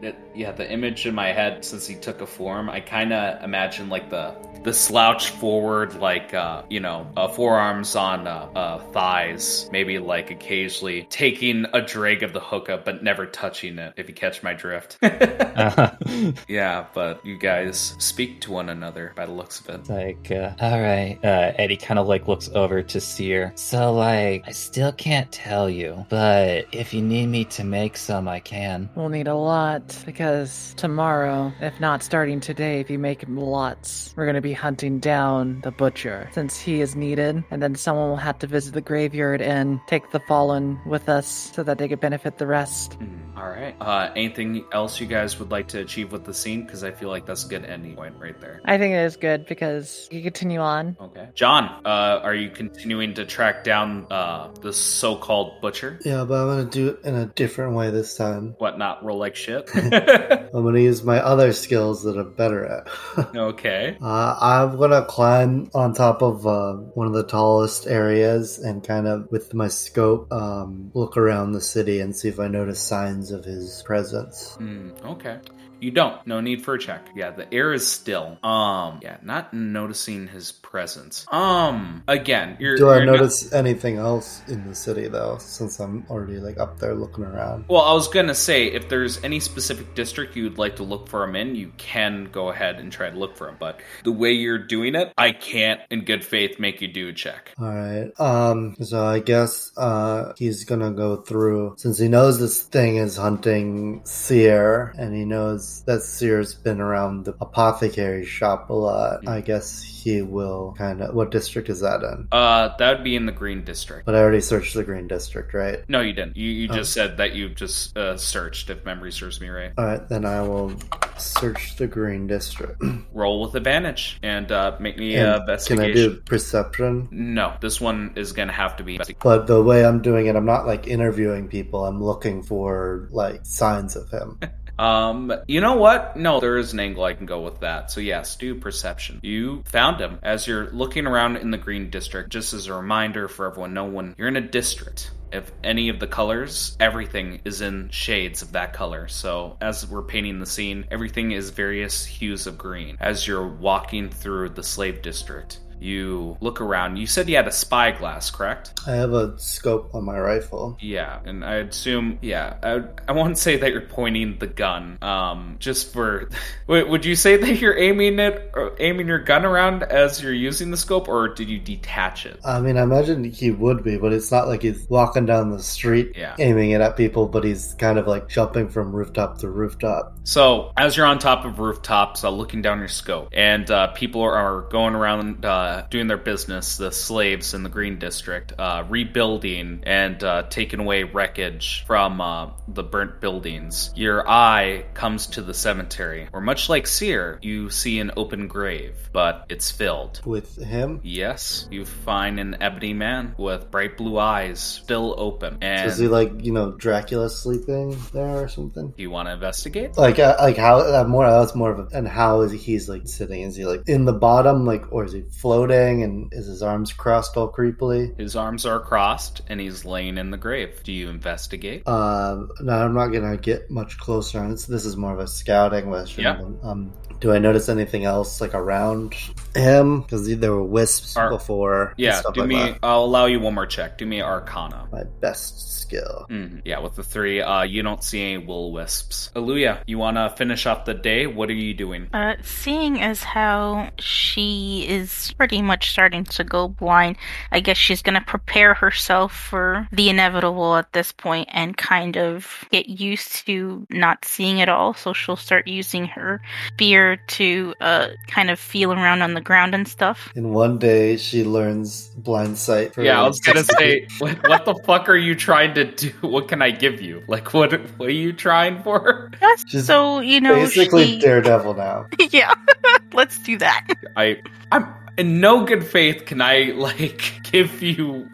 It- yeah, the image in my head since he took a form, I kind of imagine like the the slouch forward, like uh, you know, uh, forearms on uh, uh, thighs, maybe like occasionally taking a drag of the hookah, but never touching it. If you catch my drift. yeah, but you guys speak to one another by the looks of it. Like, uh, all right. Uh, Eddie kind of like looks over to Seer. So, like, I still can't tell you, but if you need me to make some, I can. We'll need a lot because tomorrow, if not starting today, if you make lots, we're going to be hunting down the butcher since he is needed. And then someone will have to visit the graveyard and take the fallen with us so that they could benefit the rest. Mm, all right. Uh, anything else you guys would like to achieve with the scene? Because I feel like that's a good ending point right there. I think it is good because you continue on. Okay. John, uh, are you continuing to track down uh, the so-called butcher? Yeah, but I'm gonna do it in a different way this time. What, not roll like shit? I'm gonna use my other skills that I'm better at. okay. Uh, I'm gonna climb on top of uh, one of the tallest areas and kind of, with my scope, um, look around the city and see if I notice signs of his presence. Mm, okay. You don't. No need for a check. Yeah, the air is still. Um, yeah, not noticing his presence. Um, again, you're. Do I you're not- notice anything else in the city though? Since I'm already like up there looking around. Well, I was gonna say if there's any specific district you'd like to look for him in, you can go ahead and try to look for him. But the way you're doing it, I can't, in good faith, make you do a check. All right. Um. So I guess uh he's gonna go through since he knows this thing is hunting Seer, and he knows that Seer's been around the apothecary shop a lot. I guess he will kind of. What district is that in? Uh, that would be in the green district. But I already searched the green district, right? No, you didn't. You you Oh. just said that you just uh, searched, if memory serves me right. All right, then I will search the green district. Roll with advantage and uh, make me And a can. I do perception? No, this one is gonna have to be. But the way I'm doing it, I'm not like interviewing people. I'm looking for like signs of him. Um, you know what? No, there is an angle I can go with that. So yes, do perception. You found him as you're looking around in the green district. Just as a reminder for everyone, no one you're in a district. If any of the colors, everything is in shades of that color. So as we're painting the scene, everything is various hues of green. As you're walking through the slave district, you look around. You said you had a spyglass, correct? I have a scope on my rifle. Yeah, and I assume, yeah, I, I won't say that you're pointing the gun. Um, just for, would you say that you're aiming it, or aiming your gun around as you're using the scope, or did you detach it? I mean, I imagine he would be, but it's not like he's walking down the street Yeah. aiming it at people, but he's kind of like jumping from rooftop to rooftop. So, as you're on top of rooftops, uh, looking down your scope, and uh, people are, going around uh, doing their business, the slaves in the Green District, uh, rebuilding and uh, taking away wreckage from uh, the burnt buildings, your eye comes to the cemetery, where much like Seer, you see an open grave, but it's filled. With him? Yes, you find an ebony man with bright blue eyes, still open. And Is he like, you know, Dracula sleeping there or something? do you want to investigate? Like, uh, like how? Uh, more. That's more of a. And how is he, he's like sitting? Is he like in the bottom, like, or is he floating? And is his arms crossed all creepily? His arms are crossed and he's laying in the grave. Do you investigate? Um, no, I'm not gonna get much closer. On this, this is more of a scouting mission. Yeah. Um, do I notice anything else like around him? Because there were wisps Ar- before. Yeah, do like me. that. I'll allow you one more check. Do me Arcana. My best skill. Mhm. Yeah, with the three, uh, you don't see any will wisps. Aluya, you want to finish off the day? What are you doing? Uh, seeing as how she is pretty much starting to go blind, I guess she's gonna prepare herself for the inevitable at this point and kind of get used to not seeing it all. So she'll start using her spear to uh, kind of feel around on the ground and stuff. In one day, she learns blind sight. for- Yeah, I was gonna say, what, what the fuck are you trying to do? What can I give you? Like, what what are you trying for? Yes, She's so you know, basically she... Daredevil now. yeah, let's do that. I I'm in no good faith can I like give you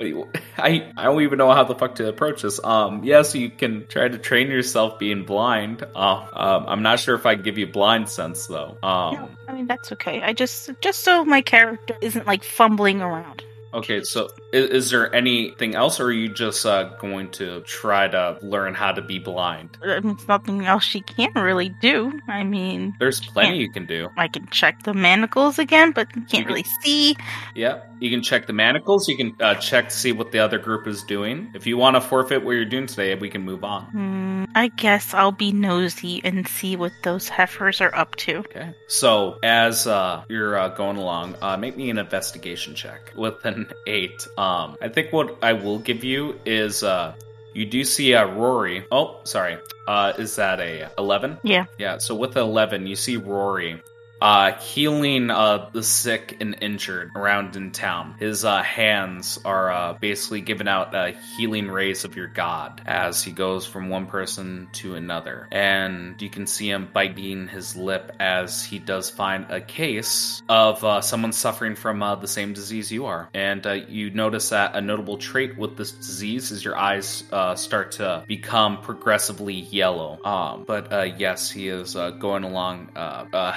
I I don't even know how the fuck to approach this. Um yes, you can try to train yourself being blind. Uh, um I'm not sure if I give you blind sense though. Um No, I mean that's okay. I just just so my character isn't like fumbling around. Okay, so is, is there anything else, or are you just uh, going to try to learn how to be blind? There's nothing else she can really do. I mean, There's plenty you can do. I can check the manacles again, but you can't really see. Yeah, you can check the manacles. You can uh, check to see what the other group is doing. If you want to forfeit what you're doing today, we can move on. Hmm, I guess I'll be nosy and see what those heifers are up to. Okay. So as uh, you're uh, going along, uh, make me an investigation check with an eight. Um, I think what I will give you is uh, you do see uh, Rory. Oh, sorry. Uh, is that a eleven? Yeah. Yeah. So with eleven, you see Rory. Uh, healing uh, the sick and injured around in town. His uh, hands are uh, basically giving out healing rays of your god as he goes from one person to another. And you can see him biting his lip as he does find a case of uh, someone suffering from uh, the same disease you are. And you notice that a notable trait with this disease is your eyes start to become progressively yellow. Um, but yes, he is going along uh,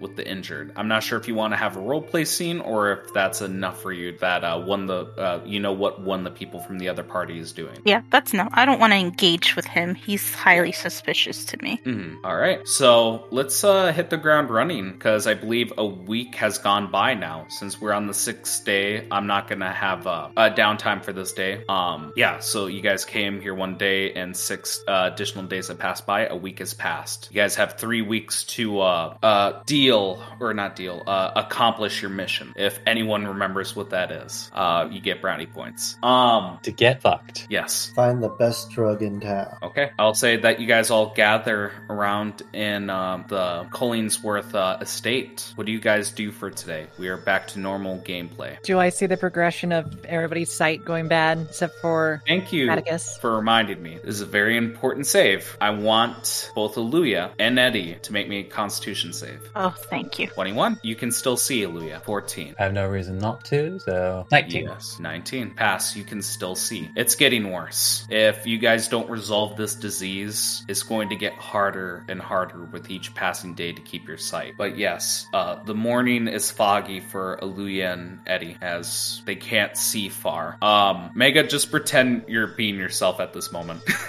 with the injured. I'm not sure if you want to have a role play scene or if that's enough for you that uh, one the uh, you know what one the people from the other party is doing. Yeah, that's no. I don't want to engage with him. He's highly suspicious to me. Mhm. All right, so let's uh, hit the ground running because I believe a week has gone by now since we're on the sixth day. I'm not gonna have uh, a downtime for this day. Um, yeah, so you guys came here one day and six uh, additional days have passed by. A week has passed. You guys have three weeks to uh, uh, deal or not deal, uh, accomplish your mission. If anyone remembers what that is, uh, you get brownie points. Um, To get fucked. yes. Find the best drug in town. Okay, I'll say that you guys all gather around in um, the Collingsworth uh, estate. What do you guys do for today? We are back to normal gameplay. Do I see the progression of everybody's sight going bad, except for Thank you Atticus? for reminding me. This is a very important save. I want both Aluya and Eddie to make me a Constitution save. Oh, thank you. 21. You can still see Aluya. 14. I have no reason not to, so 19. Yes, 19. Pass, you can still see. It's getting worse. If you guys don't resolve this disease, it's going to get harder and harder with each passing day to keep your sight. But yes, uh, the morning is foggy for Aluya and Eddie as they can't see far. Um, Mega, just pretend you're being yourself at this moment.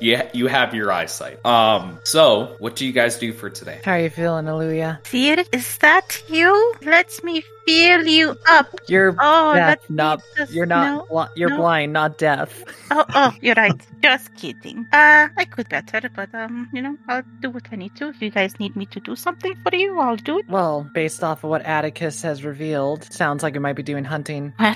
yeah, you have your eyesight. Um, so what do you guys do for today? How are you feeling, Aluya? Dear, is that you? Let me feel you up. You're Oh, deaf, not makes you're not no, bli- you're no. blind, not deaf. Oh, oh, you're right. Just kidding. Uh, I could better, but um, you know, I'll do what I need to. If you guys need me to do something for you, I'll do it. Well, based off of what Atticus has revealed, sounds like we might be doing hunting. Well,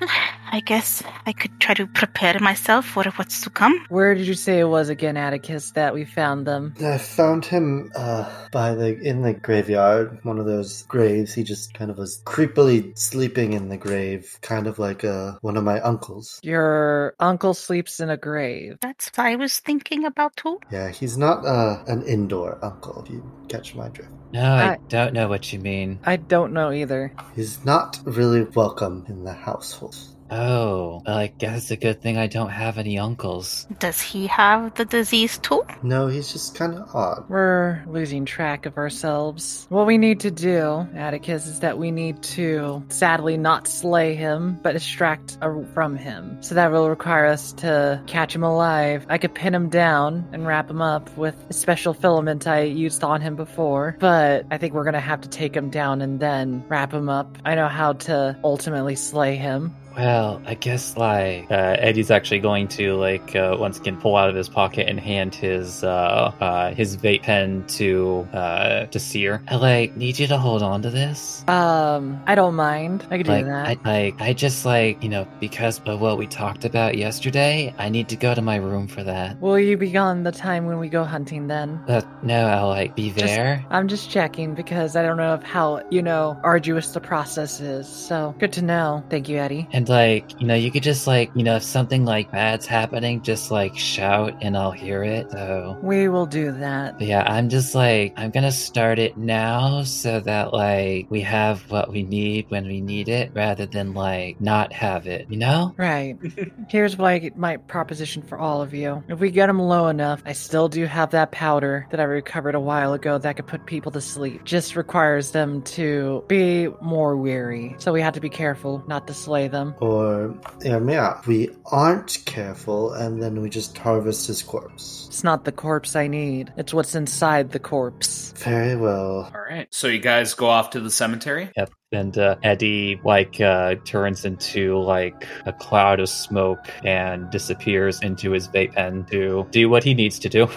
I guess I could try to prepare myself for what's to come. Where did you say it was again, Atticus, that we found them? I found him uh, by the in the graveyard, one of those graves. He just kind of was creepily sleeping in the grave, kind of like uh, one of my uncles. Your uncle sleeps in a grave. That's what I was thinking about too. Yeah, he's not uh, an indoor uncle. If you catch my drift, No, I I- don't know what you mean. I don't know either. he's not really welcome in the household. Oh, well, I guess it's a good thing I don't have any uncles. Does he have the disease too? No, he's just kind of odd. We're losing track of ourselves. What we need to do, Atticus, is that we need to sadly not slay him, but distract from him. So that will require us to catch him alive. I could pin him down and wrap him up with a special filament I used on him before, but I think we're gonna have to take him down and then wrap him up. I know how to ultimately slay him. Well, I guess like uh, Eddie's actually going to like uh, once again pull out of his pocket and hand his uh, uh his vape pen to uh to Seer. I like need you to hold on to this. Um, I don't mind. I could do that. I like I just like you know because of what we talked about yesterday. I need to go to my room for that. Will you be gone the time when we go hunting then? But no, I'll like be Just- there. I'm just checking because I don't know of how, you know, arduous the process is. So good to know. Thank you, Eddie. And like, you know, you could just like, you know, if something like bad's happening, just like shout and I'll hear it. So We will do that. but yeah, I'm just like, I'm gonna start it now so that like we have what we need when we need it rather than like not have it, you know? Right. Here's my my proposition for all of you. If we get them low enough, I still do have that powder that I recovered a while ago that could put people to sleep. Just requires them to be more weary. So we have to be careful not to slay them. Or, hear me out. We aren't careful, and then we just harvest his corpse. It's not the corpse I need. It's what's inside the corpse. Very well. All right. So you guys go off to the cemetery. Yep. And uh, Eddie like uh, turns into like a cloud of smoke and disappears into his vape pen to do what he needs to do.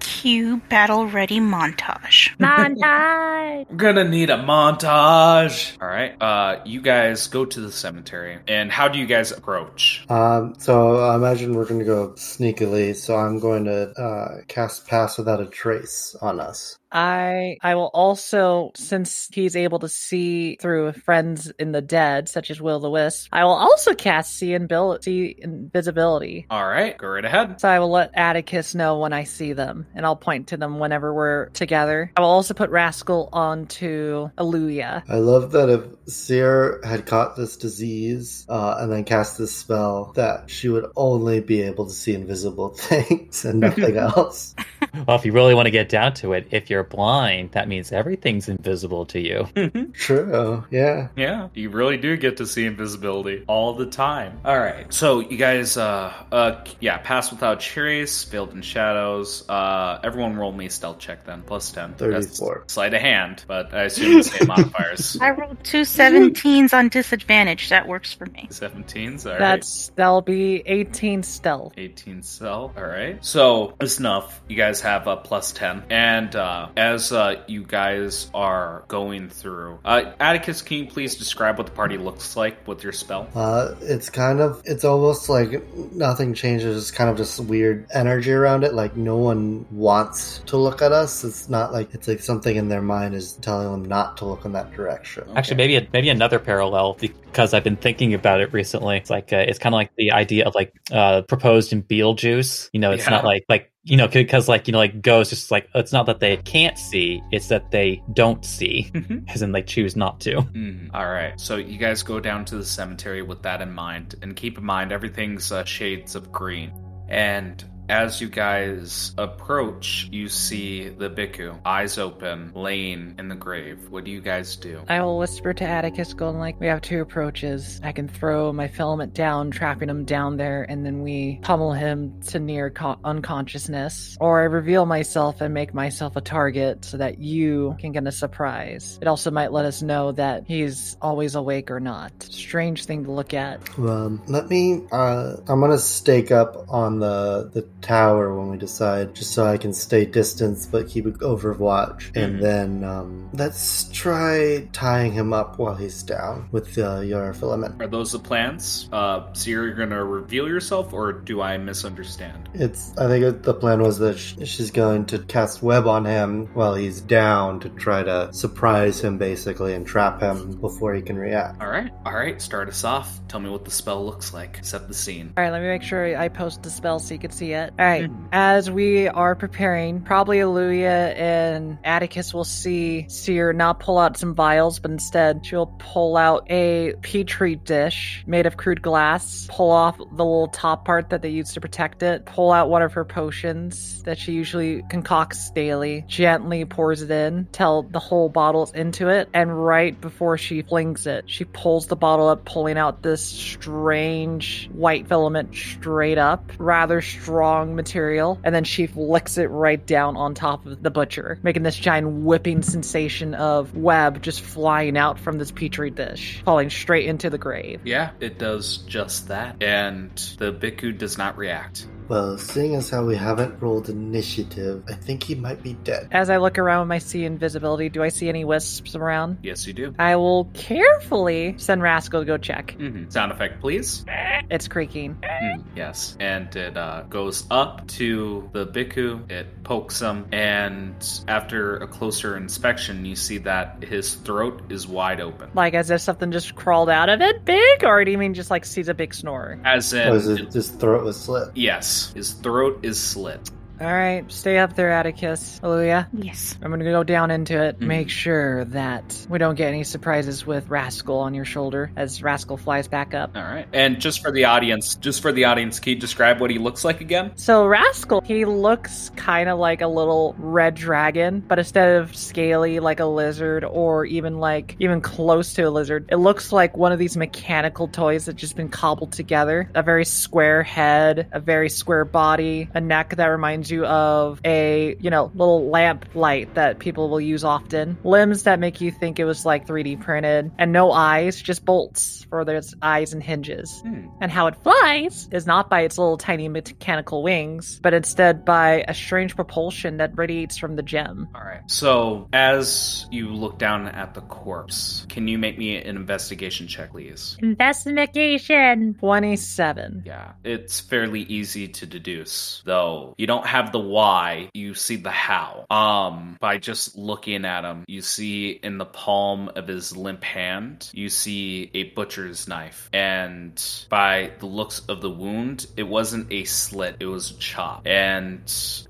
Cue battle ready montage. Montage! We're gonna need a montage. All right. Uh, you guys go to the cemetery, and how do you guys approach? Um, so I imagine we're going to go sneakily, so I'm going to uh, cast Pass Without a Trace on us. I I will also, since he's able to see through friends in the dead, such as Will the Wisp, I will also cast see and Bill see invisibility. All right. Go right ahead. So I will let Atticus know when I see them, and I'll point to them whenever we're together. I will also put Rascal onto Aluya. I love that if Seer had caught this disease uh, and then cast this spell, that she would only be able to see invisible things and nothing else. Well, if you really want to get down to it, if you're blind, that means everything's invisible to you. True, yeah. Yeah, you really do get to see invisibility all the time. All right, so you guys, uh, uh, yeah, pass without trace, veiled in shadows. Uh, everyone roll me stealth check then, plus ten. That's 34. Sleight of hand, but I assume the same modifiers. I rolled two 17s on disadvantage. That works for me. 17s. All right. That's that'll be 18 stealth. 18 stealth. All right. So it's enough. You guys have a plus 10. And uh, as uh, you guys are going through, uh, Atticus, can you please describe what the party looks like with your spell? Uh, it's kind of, it's almost like nothing changes. It's kind of just weird energy around it. Like no one wants to look at us. It's not like it's like something in their mind is telling them not to look in that direction. Actually, maybe a, maybe another parallel because I've been thinking about it recently. It's like uh, it's kind of like the idea of like uh, proposed in Beetlejuice. You know, it's Yeah. not like like you know because like you know like ghosts. Just like it's not that they can't see; it's that they don't see, as in they choose not to. Mhm. All right. So you guys go down to the cemetery with that in mind, and keep in mind everything's uh, shades of green. And as you guys approach, you see the Abiku, eyes open, laying in the grave. What do you guys do? I will whisper to Atticus, going like, "We have two approaches. I can throw my filament down, trapping him down there, and then we pummel him to near co- unconsciousness, or I reveal myself and make myself a target so that you can get a surprise. It also might let us know that he's always awake or not. Strange thing to look at. Um, let me. Uh, I'm gonna stake up on the the tower when we decide, just so I can stay distance but keep overwatch. And Mhm. then um, let's try tying him up while he's down with uh, your filament. Are those the plans? Uh, so you're gonna reveal yourself, or do I misunderstand? It's. I think it, the plan was that she's going to cast web on him while he's down to try to surprise him, basically, and trap him before he can react. All right, all right. Start us off. Tell me what the spell looks like. Set the scene. All right, let me make sure I post the spell so you can see it. All right, Mhm. as we are preparing, probably Aluya and Atticus will see Seer not pull out some vials, but instead she'll pull out a petri dish made of crude glass, pull off the little top part that they use to protect it, pull out one of her potions that she usually concocts daily, gently pours it in till the whole bottle's into it, and right before she flings it, she pulls the bottle up, pulling out this strange white filament straight up, rather strong long material, and then she flicks it right down on top of the butcher, making this giant whipping sensation of web just flying out from this petri dish, falling straight into the grave. Yeah, it does just that. And the Abiku does not react. Well, seeing as how we haven't rolled initiative, I think he might be dead. As I look around with my see invisibility, do I see any wisps around? Yes, you do. I will carefully send Rascal to go check. Mhm. Sound effect, please. It's creaking. Mm, yes. And it uh, goes up to the Abiku, it pokes him, and after a closer inspection, you see that his throat is wide open. Like as if something just crawled out of it big? Or do you mean just like sees a big snore? As in, Or is it just throat was slit? yes, his throat is slit. Alright, stay up there, Atticus. Hallelujah. Yes. I'm gonna go down into it. Mhm. Make sure that we don't get any surprises with Rascal on your shoulder as Rascal flies back up. All right. And just for the audience, just for the audience, can you describe what he looks like again? So Rascal, he looks kind of like a little red dragon, but instead of scaly like a lizard or even like even close to a lizard, it looks like one of these mechanical toys that just been cobbled together. A very square head, a very square body, a neck that reminds you of a, you know, little lamp light that people will use often. Limbs that make you think it was like 3D printed and no eyes, just bolts for its eyes and hinges. Hmm. And how it flies is not by its little tiny mechanical wings, but instead by a strange propulsion that radiates from the gem. All right. So, as you look down at the corpse, can you make me an investigation check, please? Investigation 27. Yeah, it's fairly easy to deduce, though you don't have the why, you see the how. Um, by just looking at him, you see in the palm of his limp hand, you see a butcher's knife. And by the looks of the wound, it wasn't a slit, it was a chop. And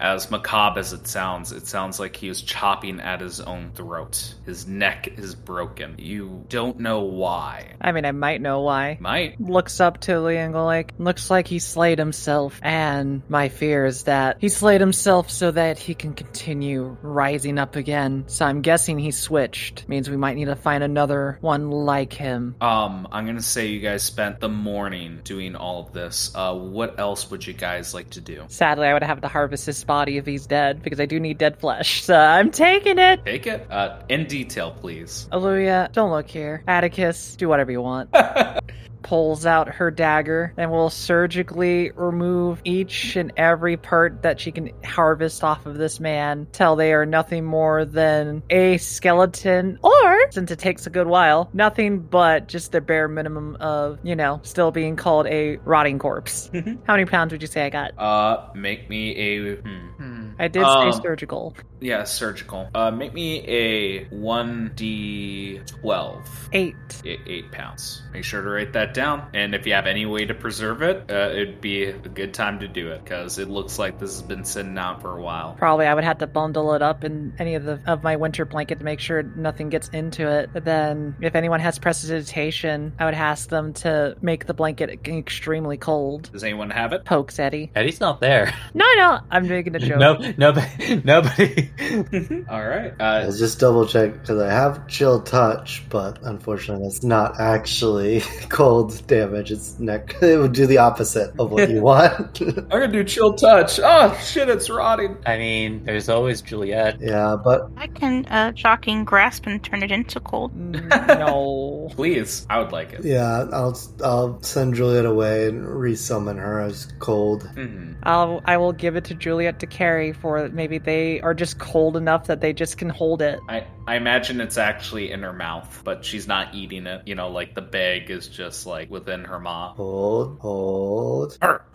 as macabre as it sounds, it sounds like he was chopping at his own throat. His neck is broken. You don't know why. I mean, I might know why. Might. Looks up to go like, looks like he slayed himself. And my fear is that he slayed himself so that he can continue rising up again. So I'm guessing he switched. Means we might need to find another one like him. Um, I'm gonna say you guys spent the morning doing all of this. Uh, what else would you guys like to do? Sadly, I would have to harvest his body if he's dead because I do need dead flesh. So I'm taking it. Take it. Uh, in detail, please. Aluya, don't look here. Atticus, do whatever you want. Pulls out her dagger and will surgically remove each and every part that she can harvest off of this man till they are nothing more than a skeleton, or, since it takes a good while, nothing but just the bare minimum of, you know, still being called a rotting corpse. How many pounds would you say I got? Uh, make me a. Hmm. I did Um, say surgical. Yeah, surgical. Uh, make me a one d twelve. Eight. Eight, eight pounds. Make sure to write that down. And if you have any way to preserve it, uh, it'd be a good time to do it because it looks like this has been sitting out for a while. Probably I would have to bundle it up in any of the of my winter blanket to make sure nothing gets into it. But then if anyone has prestidigitation, I would ask them to make the blanket extremely cold. Does anyone have it? Pokes Eddie. Eddie's not there. No, no, I'm making a joke. No, nobody, nobody. All right. Uh, Let's just double check because I have chill touch, but unfortunately, it's not actually cold damage. It's neck. It would do the opposite of what you want. I'm gonna do chill touch. Oh shit, it's rotting. I mean, there's always Juliet. yeah, but I can uh, shocking grasp and turn it into cold. Mm, no. Please, I would like it. yeah, I'll I'll send Juliet away and resummon her as cold. hmm I'll I will give it to Juliet to carry for maybe they are just cold enough that they just can hold it. I, I imagine it's actually in her mouth, but she's not eating it. You know, like the bag is just like within her maw. Hold, hold. Her.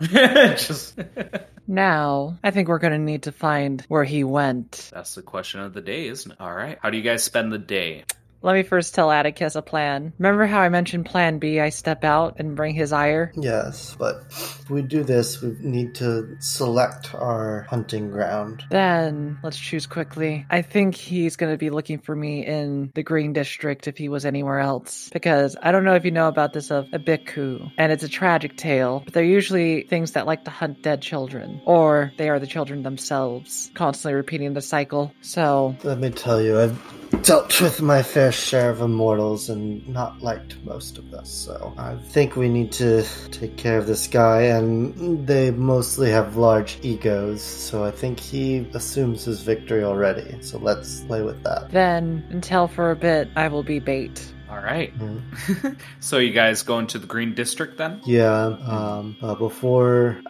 just Now, I think we're gonna need to find where he went. that's the question of the day, isn't it? All right. How do you guys spend the day? Let me first tell Atticus a plan. Remember how I mentioned plan B? I step out and bring his ire? Yes, but if we do this, we need to select our hunting ground. Then let's choose quickly. I think he's going to be looking for me in the Green District if he was anywhere else. Because I don't know if you know about this of Abiku, and it's a tragic tale, but they're usually things that like to hunt dead children, or they are the children themselves, constantly repeating the cycle. So, Let me tell you, I've dealt with my fair share of immortals and not liked most of us, so I think we need to take care of this guy, and they mostly have large egos, so I think he assumes his victory already, so let's play with that. Then, until for a bit, I will be bait. All right. Mhm. so you guys go into the green district then? Yeah, um, uh, before.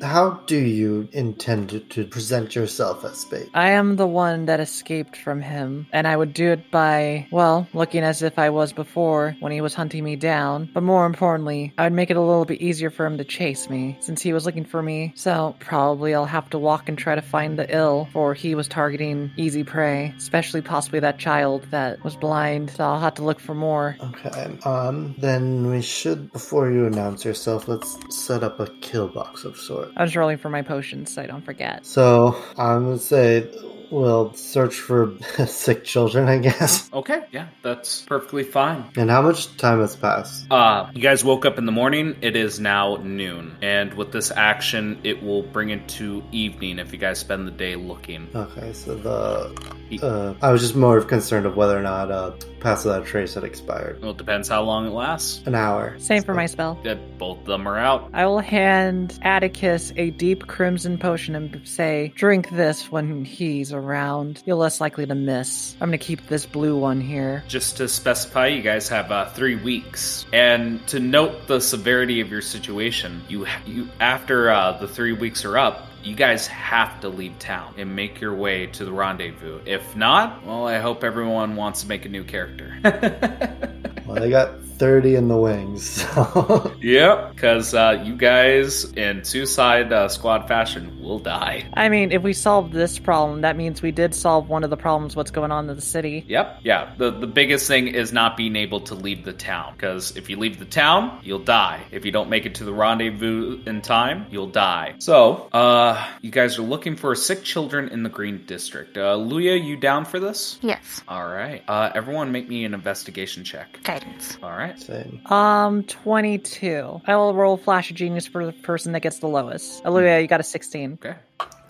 How do you intend to, present yourself as bait? I am the one that escaped from him, and I would do it by, well, looking as if I was before when he was hunting me down. But more importantly, I would make it a little bit easier for him to chase me, since he was looking for me. So probably I'll have to walk and try to find the ill, for he was targeting easy prey, especially possibly that child that was blind. So I'll have to look for more. Okay, um, then we should, before you announce yourself, let's set up a kill box of sorts. I was rolling for my potions, so I don't forget. So, I'm gonna say we'll search for sick children, I guess. Okay, yeah, that's perfectly fine. And how much time has passed? Uh, you guys woke up in the morning. It is now noon. And with this action, it will bring it to evening if you guys spend the day looking. Okay, so the. Uh, I was just more concerned of whether or not uh, Pass Without Trace had expired. Well, it depends how long it lasts. An hour. Same for my spell. That both of them are out. I will hand Atticus a deep crimson potion and say, Drink this when he's around. You're less likely to miss. I'm gonna keep this blue one here. Just to specify, you guys have uh, three weeks, and to note the severity of your situation, you you after uh, the three weeks are up, you guys have to leave town and make your way to the rendezvous. If not, well, I hope everyone wants to make a new character. Well, they got 30 in the wings, so. yep, because uh, you guys in Suicide uh, Squad fashion will die. I mean, if we solve this problem, that means we did solve one of the problems what's going on in the city. Yep, yeah. The the biggest thing is not being able to leave the town because if you leave the town, you'll die. If you don't make it to the rendezvous in time, you'll die. So, uh, you guys are looking for sick children in the Green District. Uh, Luya, you down for this? Yes. All right. Uh, everyone, make me an investigation check. Guidance. All right. Same. Um, 22. I will roll Flash of Genius for the person that gets the lowest. Aluya, you got a 16. Okay.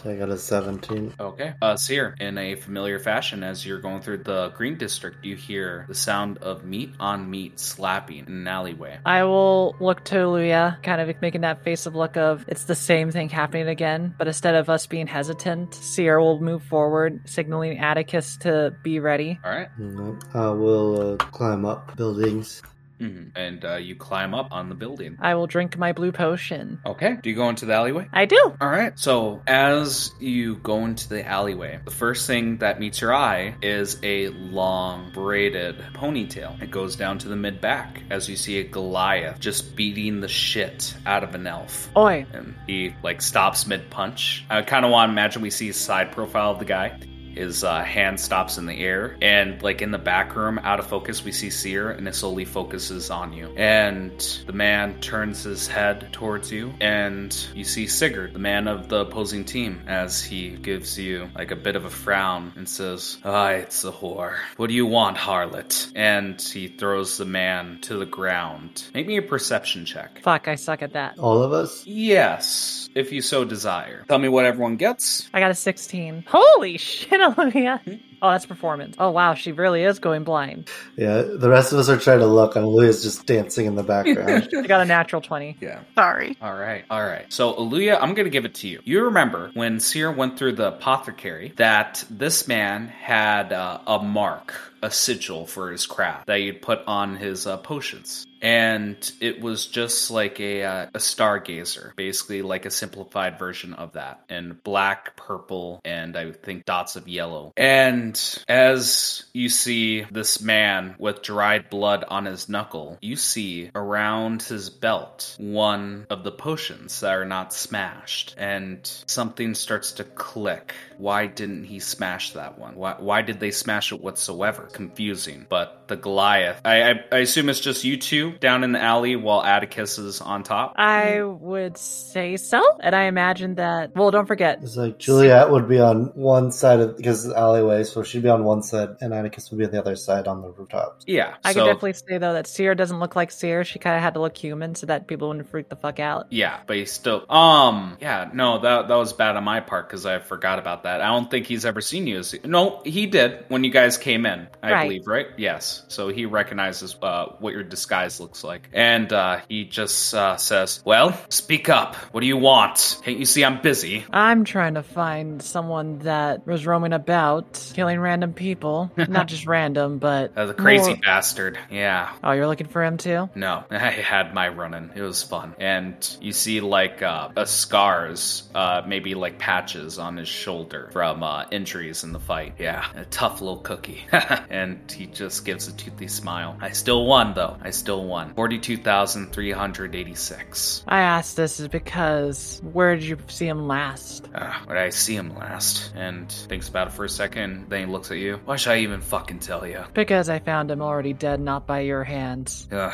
I got a 17. Okay. Uh, Seer, in a familiar fashion, as you're going through the Green District, you hear the sound of meat on meat slapping in an alleyway. I will look to Aluya, kind of making that face of look of it's the same thing happening again, but instead of us being hesitant, Seer will move forward, signaling Atticus to be ready. All right. Mhm. Uh, we'll uh, climb up buildings. Mhm. And uh, you climb up on the building. I will drink my blue potion. Okay. Do you go into the alleyway? I do. All right. So as you go into the alleyway, the first thing that meets your eye is a long braided ponytail. It goes down to the mid back as you see a Goliath just beating the shit out of an elf. Oi. And he like stops mid punch. I kind of want to imagine we see a side profile of the guy. His uh, hand stops in the air, and like in the back room, out of focus, we see Seer, and it slowly focuses on you. And the man turns his head towards you, and you see Sigurd, the man of the opposing team, as he gives you like a bit of a frown and says, "Ah, it's a whore. What do you want, harlot?" And he throws the man to the ground. Make me a perception check. Fuck, I suck at that. All of us? Yes, if you so desire. Tell me what everyone gets. I got a 16. Holy shit, Aluya. Hmm? Oh, that's performance. Oh, wow, she really is going blind. Yeah, the rest of us are trying to look, and Louis just dancing in the background. I got a natural 20. Yeah. Sorry. All right. All right. So, Aluya, I'm going to give it to you. You remember when Seer went through the apothecary that this man had uh, a mark, a sigil for his craft that he'd put on his uh, potions. And it was just like a, uh, a stargazer, basically like a simplified version of that, in black, purple, and I think dots of yellow. And as you see this man with dried blood on his knuckle, you see around his belt one of the potions that are not smashed, and something starts to click. Why didn't he smash that one? Why, why did they smash it whatsoever? Confusing. But the Goliath, I, I, I assume it's just you two down in the alley while Atticus is on top. I would say so. And I imagine that, well, don't forget, It's like Juliet would be on one side of because the alleyway is so she'd be on one side, and Atticus would be on the other side on the rooftops. Yeah. I so, could definitely say though that Seer doesn't look like Seer. She kind of had to look human so that people wouldn't freak the fuck out. Yeah, but he's still. Um. Yeah. No, that that was bad on my part because I forgot about that. I don't think he's ever seen you as. No, he did when you guys came in. I Right. believe, right? Yes. So he recognizes uh, what your disguise looks like, and uh, he just uh, says, "Well, speak up. What do you want? Can't you see I'm busy?" I'm trying to find someone that was roaming about, killing random people. Not just random, but Uh, the crazy more- bastard. Yeah. Oh, you're looking for him too? No, I had my running. It was fun. And you see like uh, uh scars, uh, maybe like patches on his shoulder from uh, injuries in the fight. Yeah, a tough little cookie. and he just gives a toothy smile. I still won though. I still won. 42,386. I asked this is because where did you see him last? Uh, where did I see him last? And thinks about it for a second. Then he looks at you. Why should I even fucking tell you? Because I found him already dead, not by your hands. Ugh.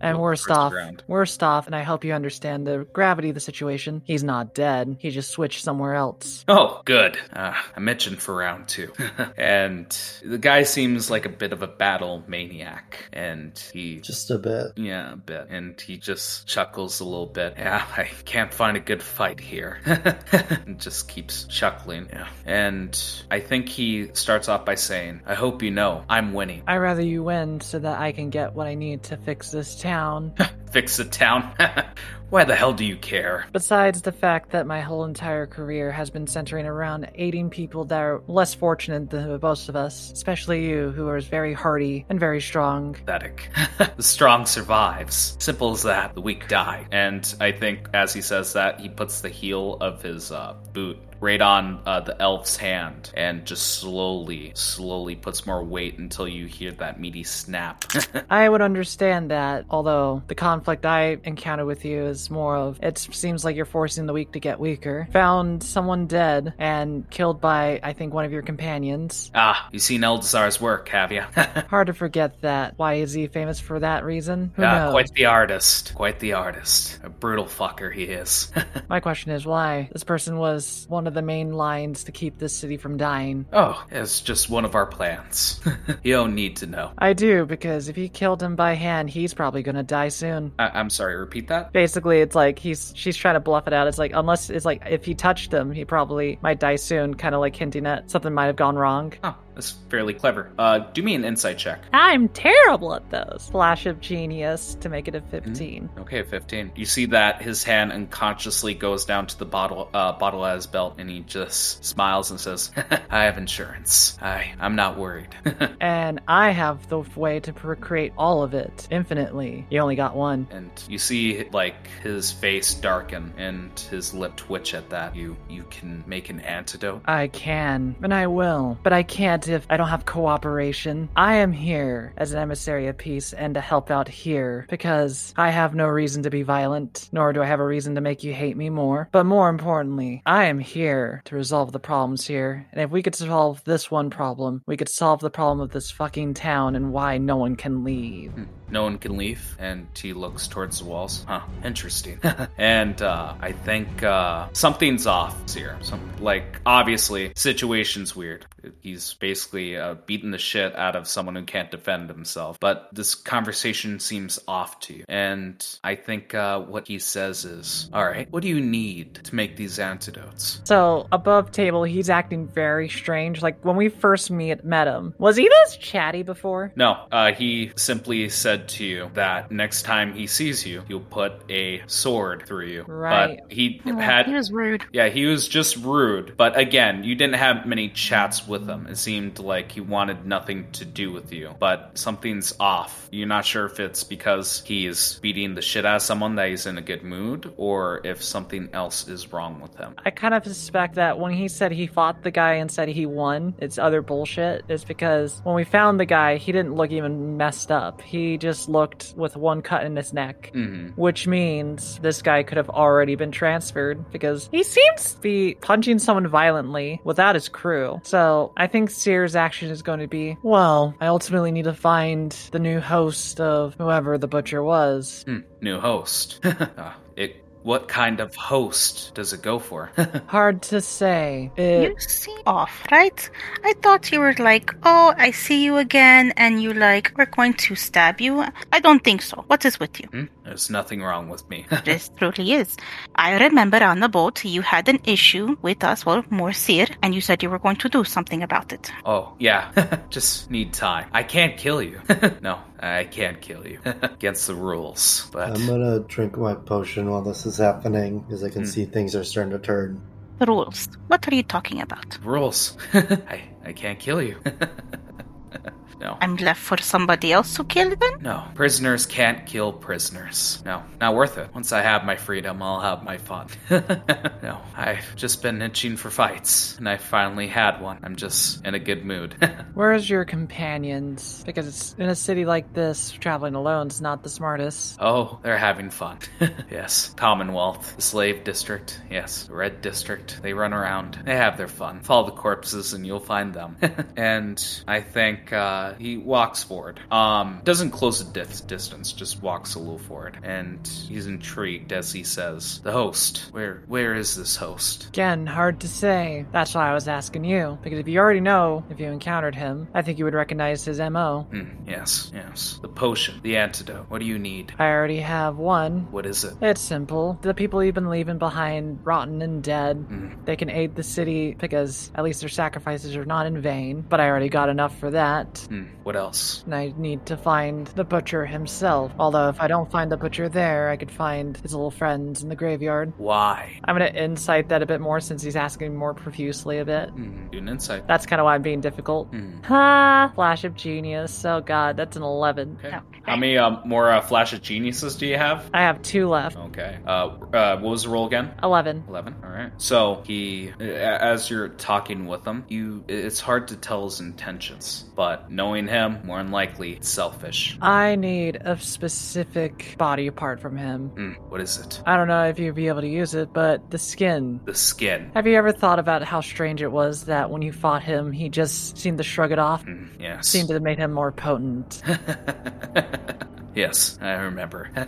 And worst off, round. worst off, and I hope you understand the gravity of the situation. He's not dead. He just switched somewhere else. Oh, good. Uh, I mentioned for round two. and the guy seems like a bit of a battle maniac. And he Just a bit. yeah, a bit. And he just chuckles a little bit. Yeah, I can't find a good fight here. and just keeps chuckling. Yeah. And I think he starts off by saying, I hope you know I'm winning. I'd rather you win so that I can get what I need to fix this town. Fix the town. Why the hell do you care? Besides the fact that my whole entire career has been centering around aiding people that are less fortunate than most of us, especially you, who are very hardy and very strong. pathetic. the strong survives. Simple as that. The weak die. And I think as he says that, he puts the heel of his uh, boot right on uh, the elf's hand and just slowly, slowly puts more weight until you hear that meaty snap. I would understand that, although the conflict I encounter with you is more of it seems like you're forcing the weak to get weaker. Found someone dead and killed by, I think, one of your companions. ah, you've seen Eldazar's work, have you? Hard to forget that. Why is he famous for that reason? Who knows? quite the artist. Quite the artist. A brutal fucker he is. My question is why? This person was one of the main lines to keep this city from dying. oh, it's just one of our plans. you don't need to know. I do, because if he killed him by hand, he's probably gonna die soon. I- I'm sorry, repeat that? Basically, it's like he's she's trying to bluff it out. It's like unless it's like if he touched him, he probably might die soon, kind of like hinting at something might have gone wrong. Oh, that's fairly clever. Uh, do me an insight check. I'm terrible at those. Flash of genius to make it a 15. Okay, 15. You see that his hand unconsciously goes down to the bottle uh, bottle at his belt and he just smiles and says, I have insurance. I, I'm not worried. And I have the way to recreate all of it infinitely. You only got one. and you see like his face darken and his lip twitch at that. You you can make an antidote. I can, and I will, but I can't if I don't have cooperation. I am here as an emissary of peace and to help out here because I have no reason to be violent, nor do I have a reason to make you hate me more. But more importantly, I am here to resolve the problems here. And if we could solve this one problem, we could solve the problem of this fucking town and why no one can leave. No one can leave, and he looks towards the walls. Huh, interesting. and uh, I think uh, something's off here. Some like obviously situation's weird. He's basically uh, beating the shit out of someone who can't defend himself. But this conversation seems off to you, and I think uh, what he says is, "All right, what do you need to make these antidotes?" So above table, he's acting very strange. Like when we first meet met him, was he this chatty before? No, uh, he simply said to you that next time he sees you, he'll put a sword through you. Right. But he Oh, had he was rude. Yeah, he was just rude. But again, you didn't have many chats with him. It seemed like he wanted nothing to do with you. But something's off. You're not sure if it's because he's beating the shit out of someone that he's in a good mood, or if something else is wrong with him. I kind of suspect that when he said he fought the guy and said he won, it's other bullshit. It's because when we found the guy, he didn't look even messed up. He just looked with one cut in his neck. hmm Which means this guy could have already been transferred because he seems to be punching someone violently without his crew. So I think Seer's action is going to be well, I ultimately need to find the new host of whoever the butcher was. Hmm, new host. Ah, it what kind of host does it go for? Hard to say. You seem off, right? I thought you were like, oh, I see you again, and you like, we're going to stab you. I don't think so. What is with you? Hmm? There's nothing wrong with me. This truly is. I remember on the boat you had an issue with us, well, more Seer, and you said you were going to do something about it. oh, yeah. Just need time. I can't kill you. no, I can't kill you. Against the rules. But I'm gonna drink my potion while this is happening, because I can Hmm. see things are starting to turn. Rules. What are you talking about? rules. I I can't kill you. no. I'm left for somebody else to kill then? No, prisoners can't kill prisoners. No, not worth it. Once I have my freedom, I'll have my fun. no, I've just been itching for fights, and I finally had one. I'm just in a good mood. where's your companions? Because it's in a city like this, traveling alone is not the smartest. oh, they're having fun. yes, Commonwealth, the slave district, yes, the red district. They run around. They have their fun. Follow the corpses, and you'll find them. and I think uh, he walks forward. Um, doesn't close the dis- distance, just walks a little forward, and he's intrigued as he says, "The host. Where where is this host?" Again, hard to say. That's why I was asking you. Because if you already know, if you encountered him, I think you would recognize his MO. Hmm, yes, yes. The potion, the antidote. What do you need? I already have one. What is it? It's simple. The people you've been leaving behind, rotten and dead, Hmm. they can aid the city because at least their sacrifices are not in vain. But I already got enough for that. Hmm. What else? I need to find the butcher himself. Although, if I don't find the butcher there, I could find his little friends in the graveyard. Why? I'm gonna insight that a bit more since he's asking more profusely a bit. Hmm. Do an insight. That's kind of why I'm being difficult. Hmm. Ha! Flash of genius. Oh god, that's an 11. Okay. Okay. How many uh, more uh, flash of geniuses do you have? I have two left. Okay. Uh, uh, what was the roll again? 11. 11 all right so he as you're talking with him you it's hard to tell his intentions but knowing him more than likely selfish I need a specific body part from him. Hmm, what is it I don't know if you'd be able to use it, but the skin. the skin Have you ever thought about how strange it was that when you fought him, he just seemed to shrug it off? Hmm, yes Seemed to have made him more potent. yes i remember.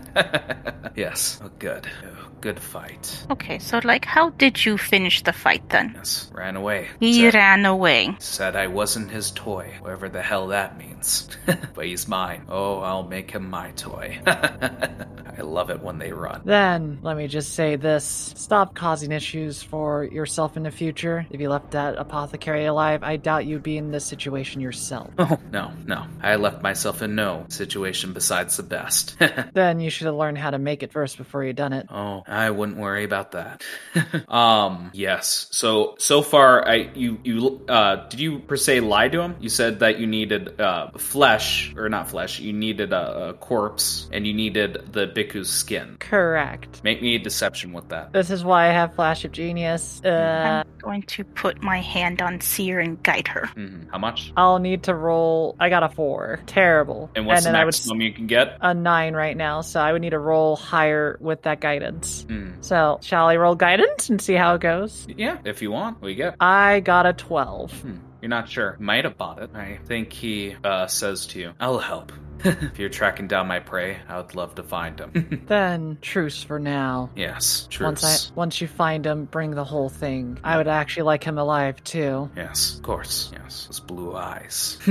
Yes. Oh good. Oh, good fight. Okay, so like, how did you finish the fight then? yes ran away. He said, ran away. said i wasn't his toy whatever the hell that means. But he's mine. Oh i'll make him my toy i love it when they run Then, let me just say this stop causing issues for yourself in the future. If you left that apothecary alive, I doubt you'd be in this situation yourself. Oh, no, no. I left myself in no situation besides the best. then you should have learned how to make it first before you done it. oh, I wouldn't worry about that. um, yes. So so far I you you uh did you per se lie to him? You said that you needed uh flesh or not flesh, you needed a, a corpse and you needed the biku's skin. Correct. Make me a deception with that. This is why I have Flash of Genius. Uh, I'm going to put my hand on Seer and guide her. Mhm. How much? I'll need to roll. I got a four. Terrible. And what's then the I would maximum you can get? a nine right now, so I would need to roll higher with that guidance. Mm. So, shall I roll guidance and see how it goes? Yeah, if you want. We do you get? I got a 12. Hmm. You're not sure. Might have bought it. I think he uh, says to you, I'll help. If you're tracking down my prey, I would love to find him. Then, truce for now. yes, truce. Once I once you find him, bring the whole thing. I would actually like him alive too. Yes, of course. Yes, those blue eyes.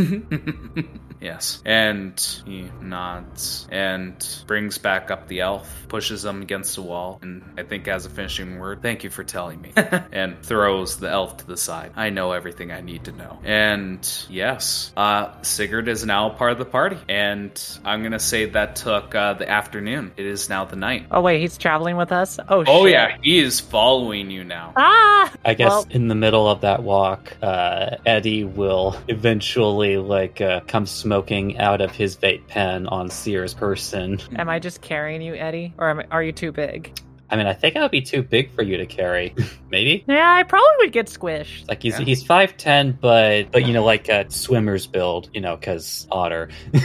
yes. And he nods and brings back up the elf, pushes him against the wall, and I think as a finishing word, thank you for telling me. and throws the elf to the side. I know everything I need to know. And yes, uh, Sigurd is now part of the party. And I'm going to say that took uh, the afternoon. It is now the night. Oh wait, he's traveling with us. Oh, Oh, shit. yeah, he is following you now. Ah! I guess Well- in the middle of that walk, uh, Eddie will eventually like uh, come smoking out of his vape pen on Seer's person. Am I just carrying you, Eddie, or am, are you too big? I mean, I think I would be too big for you to carry. Maybe. Yeah, I probably would get squished. Like he's Yeah. he's five ten, but but you know like a swimmer's build, you know, because otter.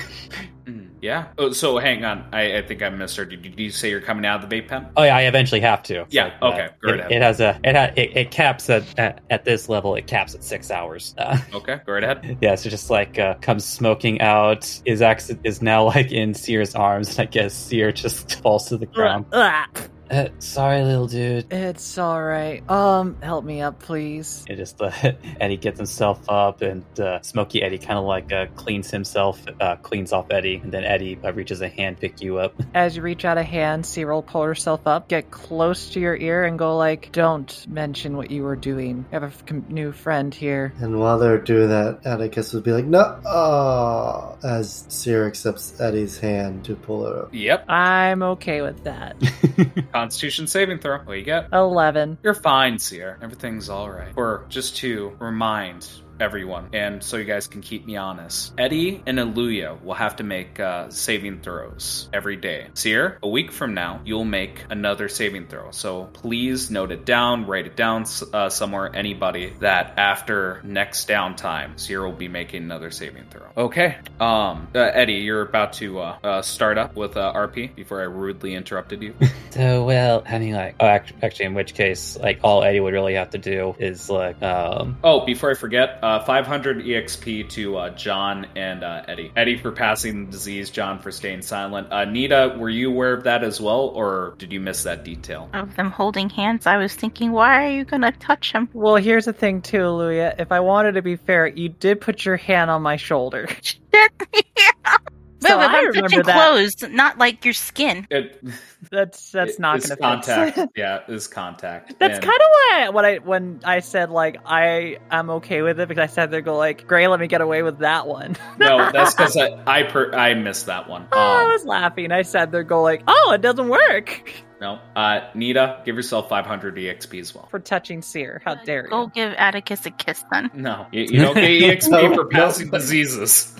Yeah. Oh, so hang on. I, I think I misheard you. Did you say you're coming out of the vape pen? Oh yeah, I eventually have to. It's Yeah, okay, go it, ahead. it has a it, ha, it, it caps at, at at this level. It caps at six hours. Uh, Okay, go right ahead. yeah, so just like uh, comes smoking out. Is acc- is now like in Seer's arms, and I guess Sear just falls to the ground. Ugh. Uh, sorry, little dude. It's all right. Um, help me up, please. It just uh, Eddie gets himself up, and uh, Smoky Eddie kind of like uh, cleans himself, uh, cleans off Eddie, and then Eddie uh, reaches a hand, pick you up. As you reach out a hand, Cyril pull herself up, get close to your ear, and go like, "Don't mention what you were doing. I have a f- new friend here." And while they're doing that, Atticus would be like, no, oh, as Cyril accepts Eddie's hand to pull her up. Yep. I'm okay with that. Constitution saving throw. What do you get? Eleven. You're fine, Seer. Everything's all right. Or just to remind everyone, and so you guys can keep me honest, Eddie and Aluya will have to make uh, saving throws every day. Seer, a week from now, you'll make another saving throw. So please note it down, write it down uh, somewhere. Anybody that after next downtime, Seer will be making another saving throw. Okay. Um, uh, Eddie, you're about to uh, uh, start up with uh, RP before I rudely interrupted you. So, well, I mean, like, oh, actually, in which case, like, all Eddie would really have to do is, like, um, Oh, before I forget, uh, 500 EXP to uh, John and uh, Eddie. Eddie for passing the disease, John for staying silent. Uh, Nita, were you aware of that as well, or did you miss that detail? Of them holding hands, I was thinking, why are you gonna touch him? Well, here's the thing too, Luya. If I wanted to be fair, you did put your hand on my shoulder. yeah. So no, I but I'm remember that. clothes, not like your skin. It, That's that's it- not going to be contact. yeah, it's contact. That's kind of why what I when I said like I am okay with it because I said there go like Gray, let me get away with that one. no, that's because I I, per- I missed that one. Oh, I Um, was laughing. I said there go like oh it doesn't work no, uh, Nita, give yourself 500 EXP as well. for touching Seer. How dare you? Go you? give Atticus a kiss then. No, you, you don't get EXP for passing diseases.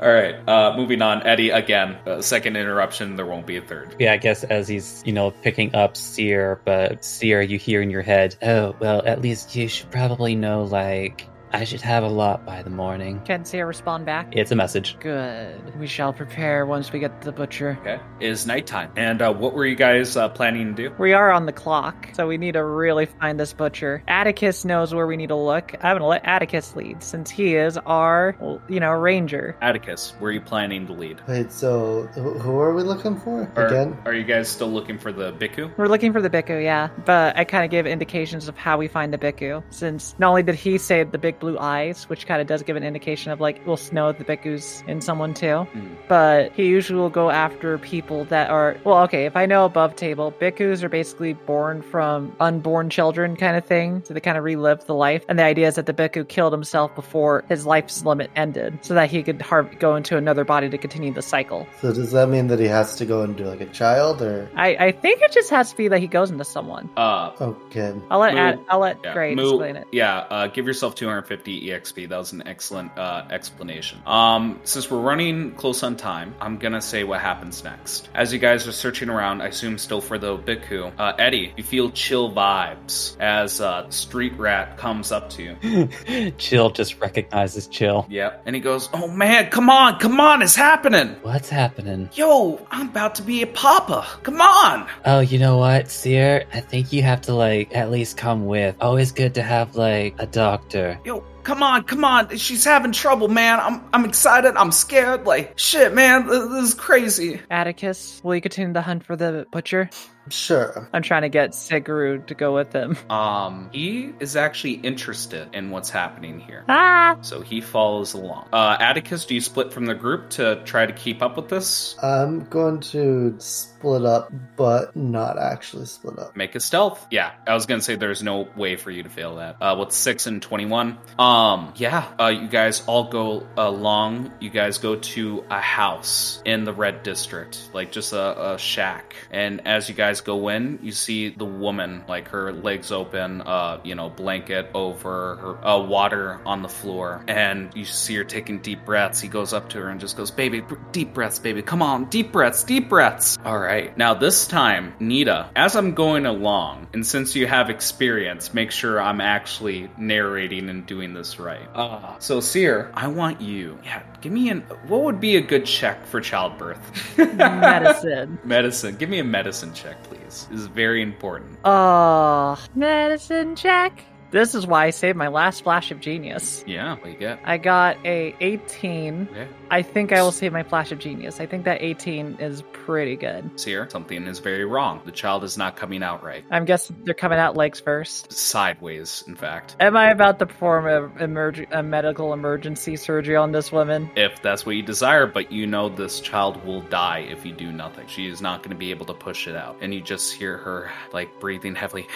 All right, uh, moving on. Eddie, again, uh, second interruption. There won't be a third. yeah, I guess as he's, you know, picking up Seer, but Seer, you hear in your head, oh, well, at least you should probably know, like, I should have a lot by the morning. Can Seer respond back? It's a message. Good. We shall prepare once we get to the butcher. Okay, it is nighttime. And uh, what were you guys uh, planning to do? We are on the clock, so we need to really find this butcher. Atticus knows where we need to look. I'm gonna let Atticus lead since he is our, well, you know, ranger. Atticus, where are you planning to lead? Wait, so who are we looking for Or again? are you guys still looking for the Biku? We're looking for the Biku, yeah. But I kind of give indications of how we find the Biku, since not only did he save the big blue eyes, which kind of does give an indication of like we'll know the Biku's in someone too. Hmm. But he usually will go after people that are well, okay. If I know above table, Bikus are basically born from unborn children, kind of thing. So they kind of relive the life, and the idea is that the Biku killed himself before his life's limit ended, so that he could har- go into another body to continue the cycle. So does that mean that he has to go into like a child or? I I think it just has to be that he goes into someone. Uh, Okay. I'll let Moo- Ad, I'll let yeah, Gray Moo- explain it. Yeah, uh, give yourself 250 EXP. That was an excellent uh, explanation. Um, since we're running close on time, I'm gonna say what happens next. As you guys are searching around, I assume still for the Biku, uh, Eddie, you feel chill vibes as uh, Street Rat comes up to you. Chill just recognizes Chill. Yep, and he goes, "Oh man, come on, come on, it's happening." What's happening? Yo, I'm about to be a papa. Come on. Oh, you know what, Seer? I think you have to, like, at least come with. Always good to have, like, a doctor. Yo, come on, come on. She's having trouble, man. I'm I'm excited. I'm scared. Like, shit, man. This, this is crazy. Atticus, will you continue the hunt for the butcher? Sure. I'm trying to get Sigurd to go with him. Um, he is actually interested in what's happening here. Ah! So he follows along. Uh, Atticus, do you split from the group to try to keep up with this? I'm going to split up, but not actually split up. Make a stealth. Yeah, I was gonna say there's no way for you to fail that. Uh, with six and twenty-one. Um, yeah. Uh, you guys all go along. You guys go to a house in the red district, like just a, a shack. And as you guys go in, you see the woman, like her legs open, uh, you know, blanket over her, uh, water on the floor, and you see her taking deep breaths. He goes up to her and just goes, "Baby, deep breaths, baby. Come on, deep breaths, deep breaths." All right. Now this time, Nita, as I'm going along, and since you have experience, make sure I'm actually narrating and doing this right. Uh, so Seer, I want you. Yeah, give me an. What would be a good check for childbirth? Medicine. medicine. Give me a medicine check, please. This is very important. Oh, medicine check. This is why I saved my last flash of genius. Yeah, what you get? I got a 18. Okay. I think I will save my flash of genius. I think that 18 is pretty good. Seer, something is very wrong. The child is not coming out right. I'm guessing they're coming out legs first. Sideways, in fact. Am I about to perform a, emerg- a medical emergency surgery on this woman? If that's what you desire, but you know this child will die if you do nothing. She is not going to be able to push it out. And you just hear her, like, breathing heavily.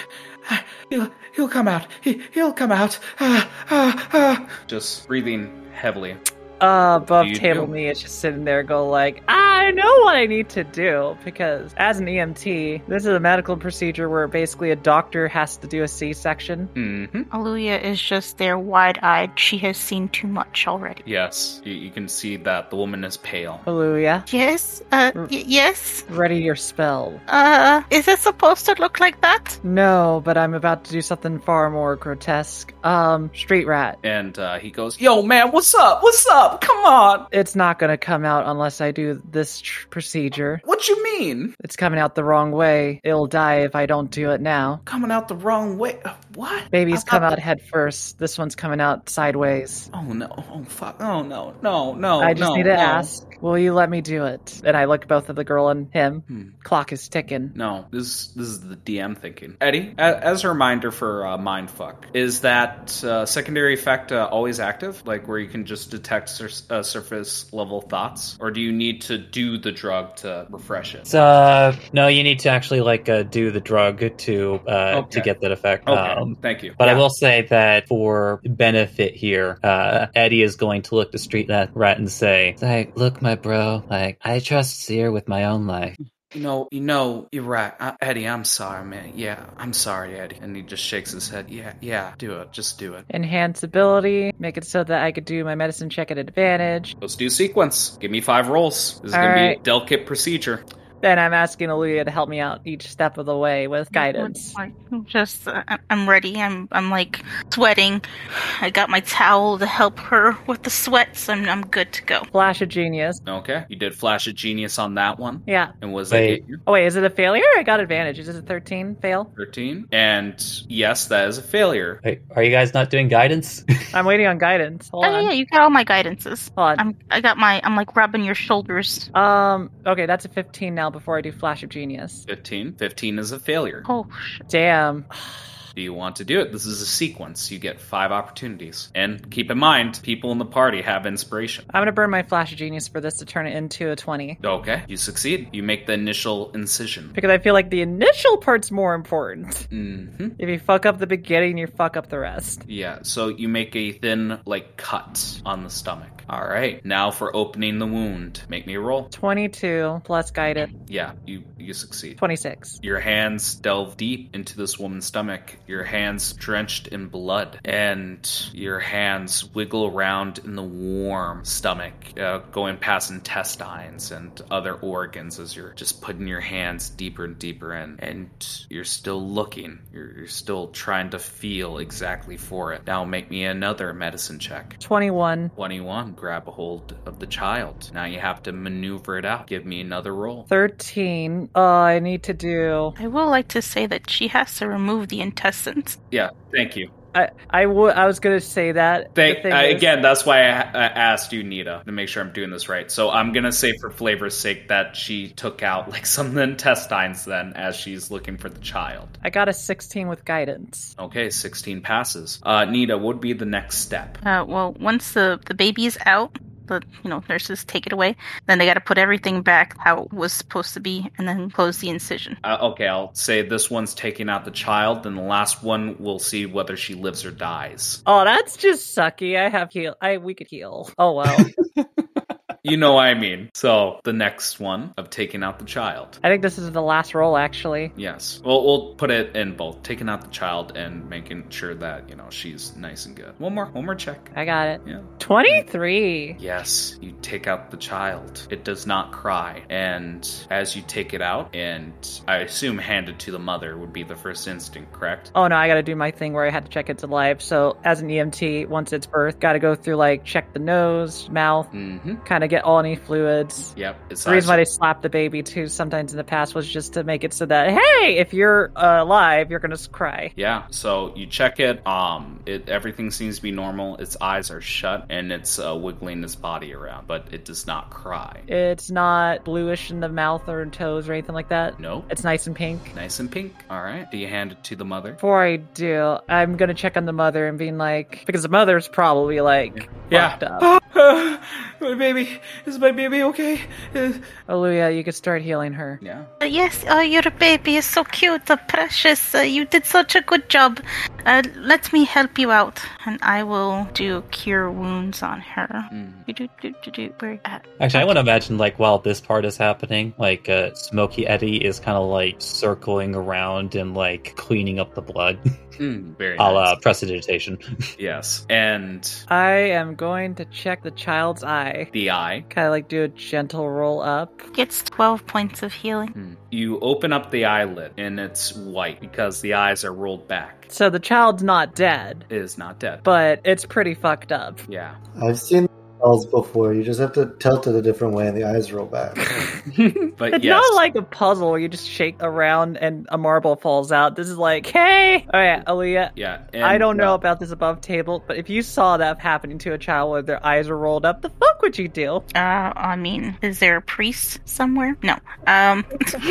He'll, he'll come out. He, he'll come out. Ah, ah, ah. Just breathing heavily. Uh, above table do. me is just sitting there, go like, I know what I need to do because as an EMT, this is a medical procedure where basically a doctor has to do a C-section. hmm Aluya is just there wide eyed. She has seen too much already. Yes, you, you can see that the woman is pale. Hallelujah. Yes? Uh, y- yes? Ready your spell. Uh, is it supposed to look like that? No, but I'm about to do something far more grotesque. Um, street rat. And uh, he goes, Yo, man, what's up? What's up? Come on. It's not gonna come out unless I do this tr- procedure. What you mean? It's coming out the wrong way. It'll die if I don't do it now. Coming out the wrong way. Uh, What? Babies come out head first. This one's coming out sideways. Oh no! Oh fuck! Oh no! No! No! I just no, need to no. ask, will you let me do it? And I look both at the girl and him. Hmm. Clock is ticking. No, this this is the DM thinking. Eddie, a- as a reminder for uh, mindfuck, is that uh, secondary effect uh, always active, like where you can just detect sur- uh, surface level thoughts, or do you need to do the drug to refresh it? Uh, no, you need to actually like uh, do the drug to uh, Okay. to get that effect. Okay, Um, thank you. But I will say that for benefit here, uh, Eddie is going to look the Street Rat Rat and say, "Like, look, my bro. Like, I trust Seer with my own life. You know, you know, you're right, uh, Eddie. I'm sorry, man. Yeah, I'm sorry, Eddie. And he just shakes his head. Yeah, yeah, do it. Just do it. Enhance ability. Make it so that I could do my medicine check at advantage. Let's do sequence. Give me five rolls. This is All gonna be a right. delicate procedure. Then I'm asking Aluya to help me out each step of the way with guidance. Like, Just, uh, I- I'm ready. I'm, I'm like sweating. I got my towel to help her with the sweats. I'm, I'm good to go. Flash of genius. Okay, you did flash of genius on that one. Yeah. And was Wait. that you? Oh wait, is it a failure? I got advantage. Is it a 13 fail? 13. And yes, that is a failure. Wait, are you guys not doing guidance? I'm waiting on guidance. Hold Oh, yeah, on. yeah, you got all my guidances. Hold on. I'm, I got my, I'm like rubbing your shoulders. Um. Okay, that's a 15 now. Before I do flash of genius. 15. 15 is a failure. Oh, shit. Damn. Do you want to do it? This is a sequence. You get five opportunities. And keep in mind, people in the party have inspiration. I'm gonna burn my flash of genius for this to turn it into a 20 Okay, you succeed. You make the initial incision. because I feel like the initial part's more important. hmm If you fuck up the beginning, you fuck up the rest. Yeah, so you make a thin, like, cut on the stomach. All right, now for opening the wound. Make me a roll. 22 plus guidance. Yeah, you you succeed. 26. Your hands delve deep into this woman's stomach. Your hands drenched in blood, and your hands wiggle around in the warm stomach, uh, going past intestines and other organs as you're just putting your hands deeper and deeper in. And you're still looking. You're, you're still trying to feel exactly for it. Now make me another medicine check. 21. 21. Grab a hold of the child. Now you have to maneuver it out. Give me another roll. 13. Uh, I need to do. I will like to say that she has to remove the intestines. Yeah, thank you. I I was gonna say that. Thank, thing I, is- again, that's why I, I asked you, Nita, to make sure I'm doing this right. So I'm gonna say, for flavor's sake, that she took out like some of the intestines then, as she's looking for the child. I got a 16 with guidance. Okay, 16 passes. Uh, Nita, what would be the next step? Uh, well, once the the baby is out, the you know nurses take it away. Then they got to put everything back how it was supposed to be, and then close the incision. Uh, okay, I'll say this one's taking out the child, then the last one we'll see whether she lives or dies. Oh, that's just sucky. I have heal. I we could heal. Oh well. You know what I mean. So the next one of taking out the child. I think this is the last roll actually. Yes. Well, we'll put it in both taking out the child and making sure that, you know, she's nice and good. One more, one more check. I got it. Yeah. 23. Yes, you take out the child. It does not cry. And as you take it out, and I assume handed to the mother would be the first instinct, correct? Oh no, I gotta do my thing where I had to check it's alive. So as an EMT, once it's birth, gotta go through like check the nose, mouth, Mm hmm. kind of get all any fluids. Yep. It's The reason why they slapped the baby too sometimes in the past was just to make it so that hey, if you're uh, alive, you're gonna cry. Yeah, so you check it. Um, it everything seems to be normal. Its eyes are shut, and it's uh, wiggling its body around, but it does not cry. It's not bluish in the mouth or toes or anything like that. No, It's nice and pink. nice and pink. All right. Do you hand it to the mother? Before I do, I'm gonna check on the mother and being like, because the mother's probably like fucked up. my baby is my baby okay? Uh, Aluya, you could start healing her. yeah. Uh, yes, oh, your baby is so cute, uh, precious. Uh, you did such a good job. Uh, let me help you out, and I will do cure wounds on her. Mm. Actually, I want to imagine like while this part is happening, like uh, Smoky Eddie is kind of like circling around and like cleaning up the blood, Mm, very a la nice. prestidigitation. Yes, and I am going to check the child's eye. the eye. Kind of like do a gentle roll up. Gets 12 points of healing. Hmm. You open up the eyelid, and it's white because the eyes are rolled back. So the child's not dead, It is not dead. but it's pretty fucked up. Yeah. I've seen spells before. You just have to tilt it a different way and the eyes roll back. but It's yes. not like a puzzle where you just shake around and a marble falls out. This is like, hey, all right, Aluya. yeah. and, I don't know about this above table, but if you saw that happening to a child where their eyes are rolled up, the fuck would you do? Uh, I mean, is there a priest somewhere? No. Um,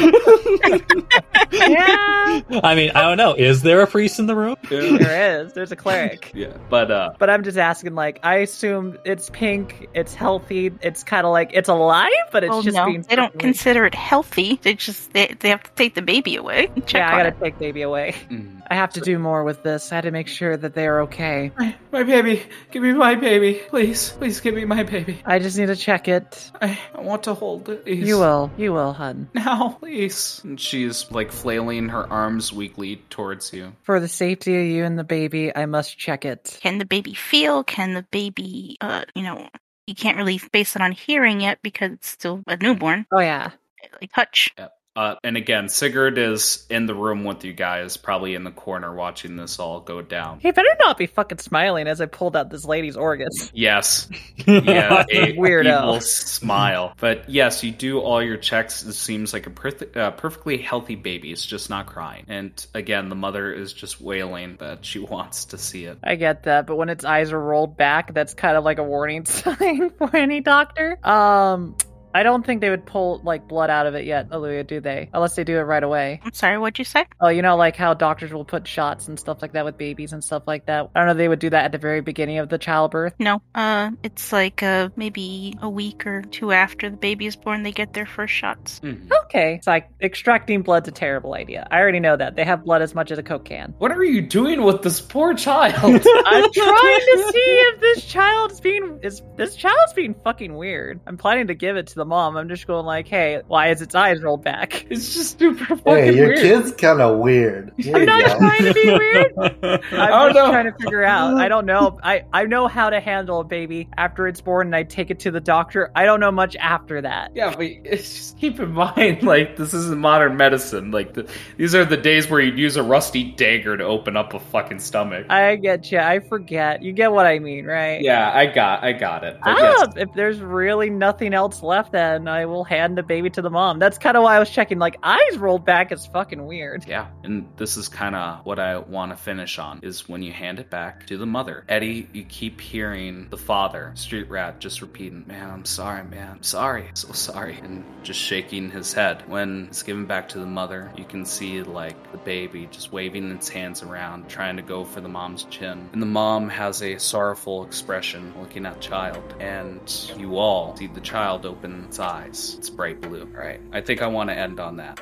yeah, I mean, I don't know. Is there a priest in the room? there is. There's a cleric. Yeah. But uh But I'm just asking, like, I assume it's pink, it's healthy, it's kind of like it's alive, but it's oh just no, being. they don't consider it healthy. They just they, they have to take the baby away. Check Yeah, I gotta it. take baby away. mm. I have to do more with this. I had to make sure that they are okay. my, my baby. Give me my baby. Please. Please give me my baby. I just need to check it. I, I want to hold it. Please. You will. You will, hun. Now, please. And she's like flailing her arms weakly towards you. For the safety of you and the baby, I must check it. Can the baby feel? Can the baby, uh, you know, you can't really base it on hearing yet because it's still a newborn. Oh yeah. Like touch. Uh, and again, Sigurd is in the room with you guys, probably in the corner watching this all go down. He better not be fucking smiling as I pulled out this lady's organs. Yes, yeah, a Weirdo. evil smile. But yes, you do all your checks. It seems like a perf- uh, perfectly healthy baby. It's just not crying. And again, the mother is just wailing that she wants to see it. I get that, but when its eyes are rolled back, that's kind of like a warning sign for any doctor. Um, I don't think they would pull like blood out of it yet, Aluya, do they? Unless they do it right away. I'm sorry, what'd you say? Oh, you know, like how doctors will put shots and stuff like that with babies and stuff like that. I don't know. They would do that at the very beginning of the childbirth. No. Uh, it's like uh maybe a week or two after the baby is born, they get their first shots. Mhm. Okay, it's like extracting blood's a terrible idea. I already know that they have blood as much as a coke can. What are you doing with this poor child? I'm trying to see if this child's being is this child's being fucking weird. I'm planning to give it to the mom. I'm just going like, hey, why is its eyes rolled back? it's just super fucking Hey, your weird. kid's kind of weird. Here I'm not go. trying to be weird. I I'm don't just know. trying to figure out. I don't know. I I know how to handle a baby after it's born, and I take it to the doctor. I don't know much after that. Yeah, but it's just keep in mind, like this isn't modern medicine. Like the, these are the days where you'd use a rusty dagger to open up a fucking stomach. I get you. I forget. You get what I mean, right? yeah, I got, I got it. But Ah, yes, if there's really nothing else left, then I will hand the baby to the mom. That's kind of why I was checking. Like eyes rolled back is fucking weird. Yeah, and this is kind of what I want to finish on is when you hand it back to the mother. Eddie, you keep hearing the father, Street Rat, just repeating, "Man, I'm sorry, man, I'm sorry, so sorry," and just shaking his head. When it's given back to the mother, you can see like the baby just waving its hands around, trying to go for the mom's chin, and the mom has a sorrowful expression looking at the child, and you all see the child open its eyes. It's bright blue. All right, I think I want to end on that.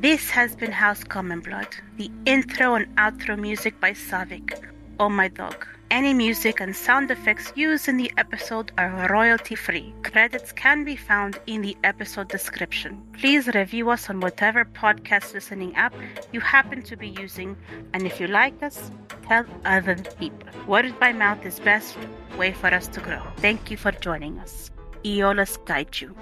This has been House Common Blood. The intro and outro music by Savik, Oh My Dog. Any music and sound effects used in the episode are royalty free. Credits can be found in the episode description. Please review us on whatever podcast listening app you happen to be using, and if you like us, tell other people. Word by mouth is best way for us to grow. Thank you for joining us. Eolus guide you.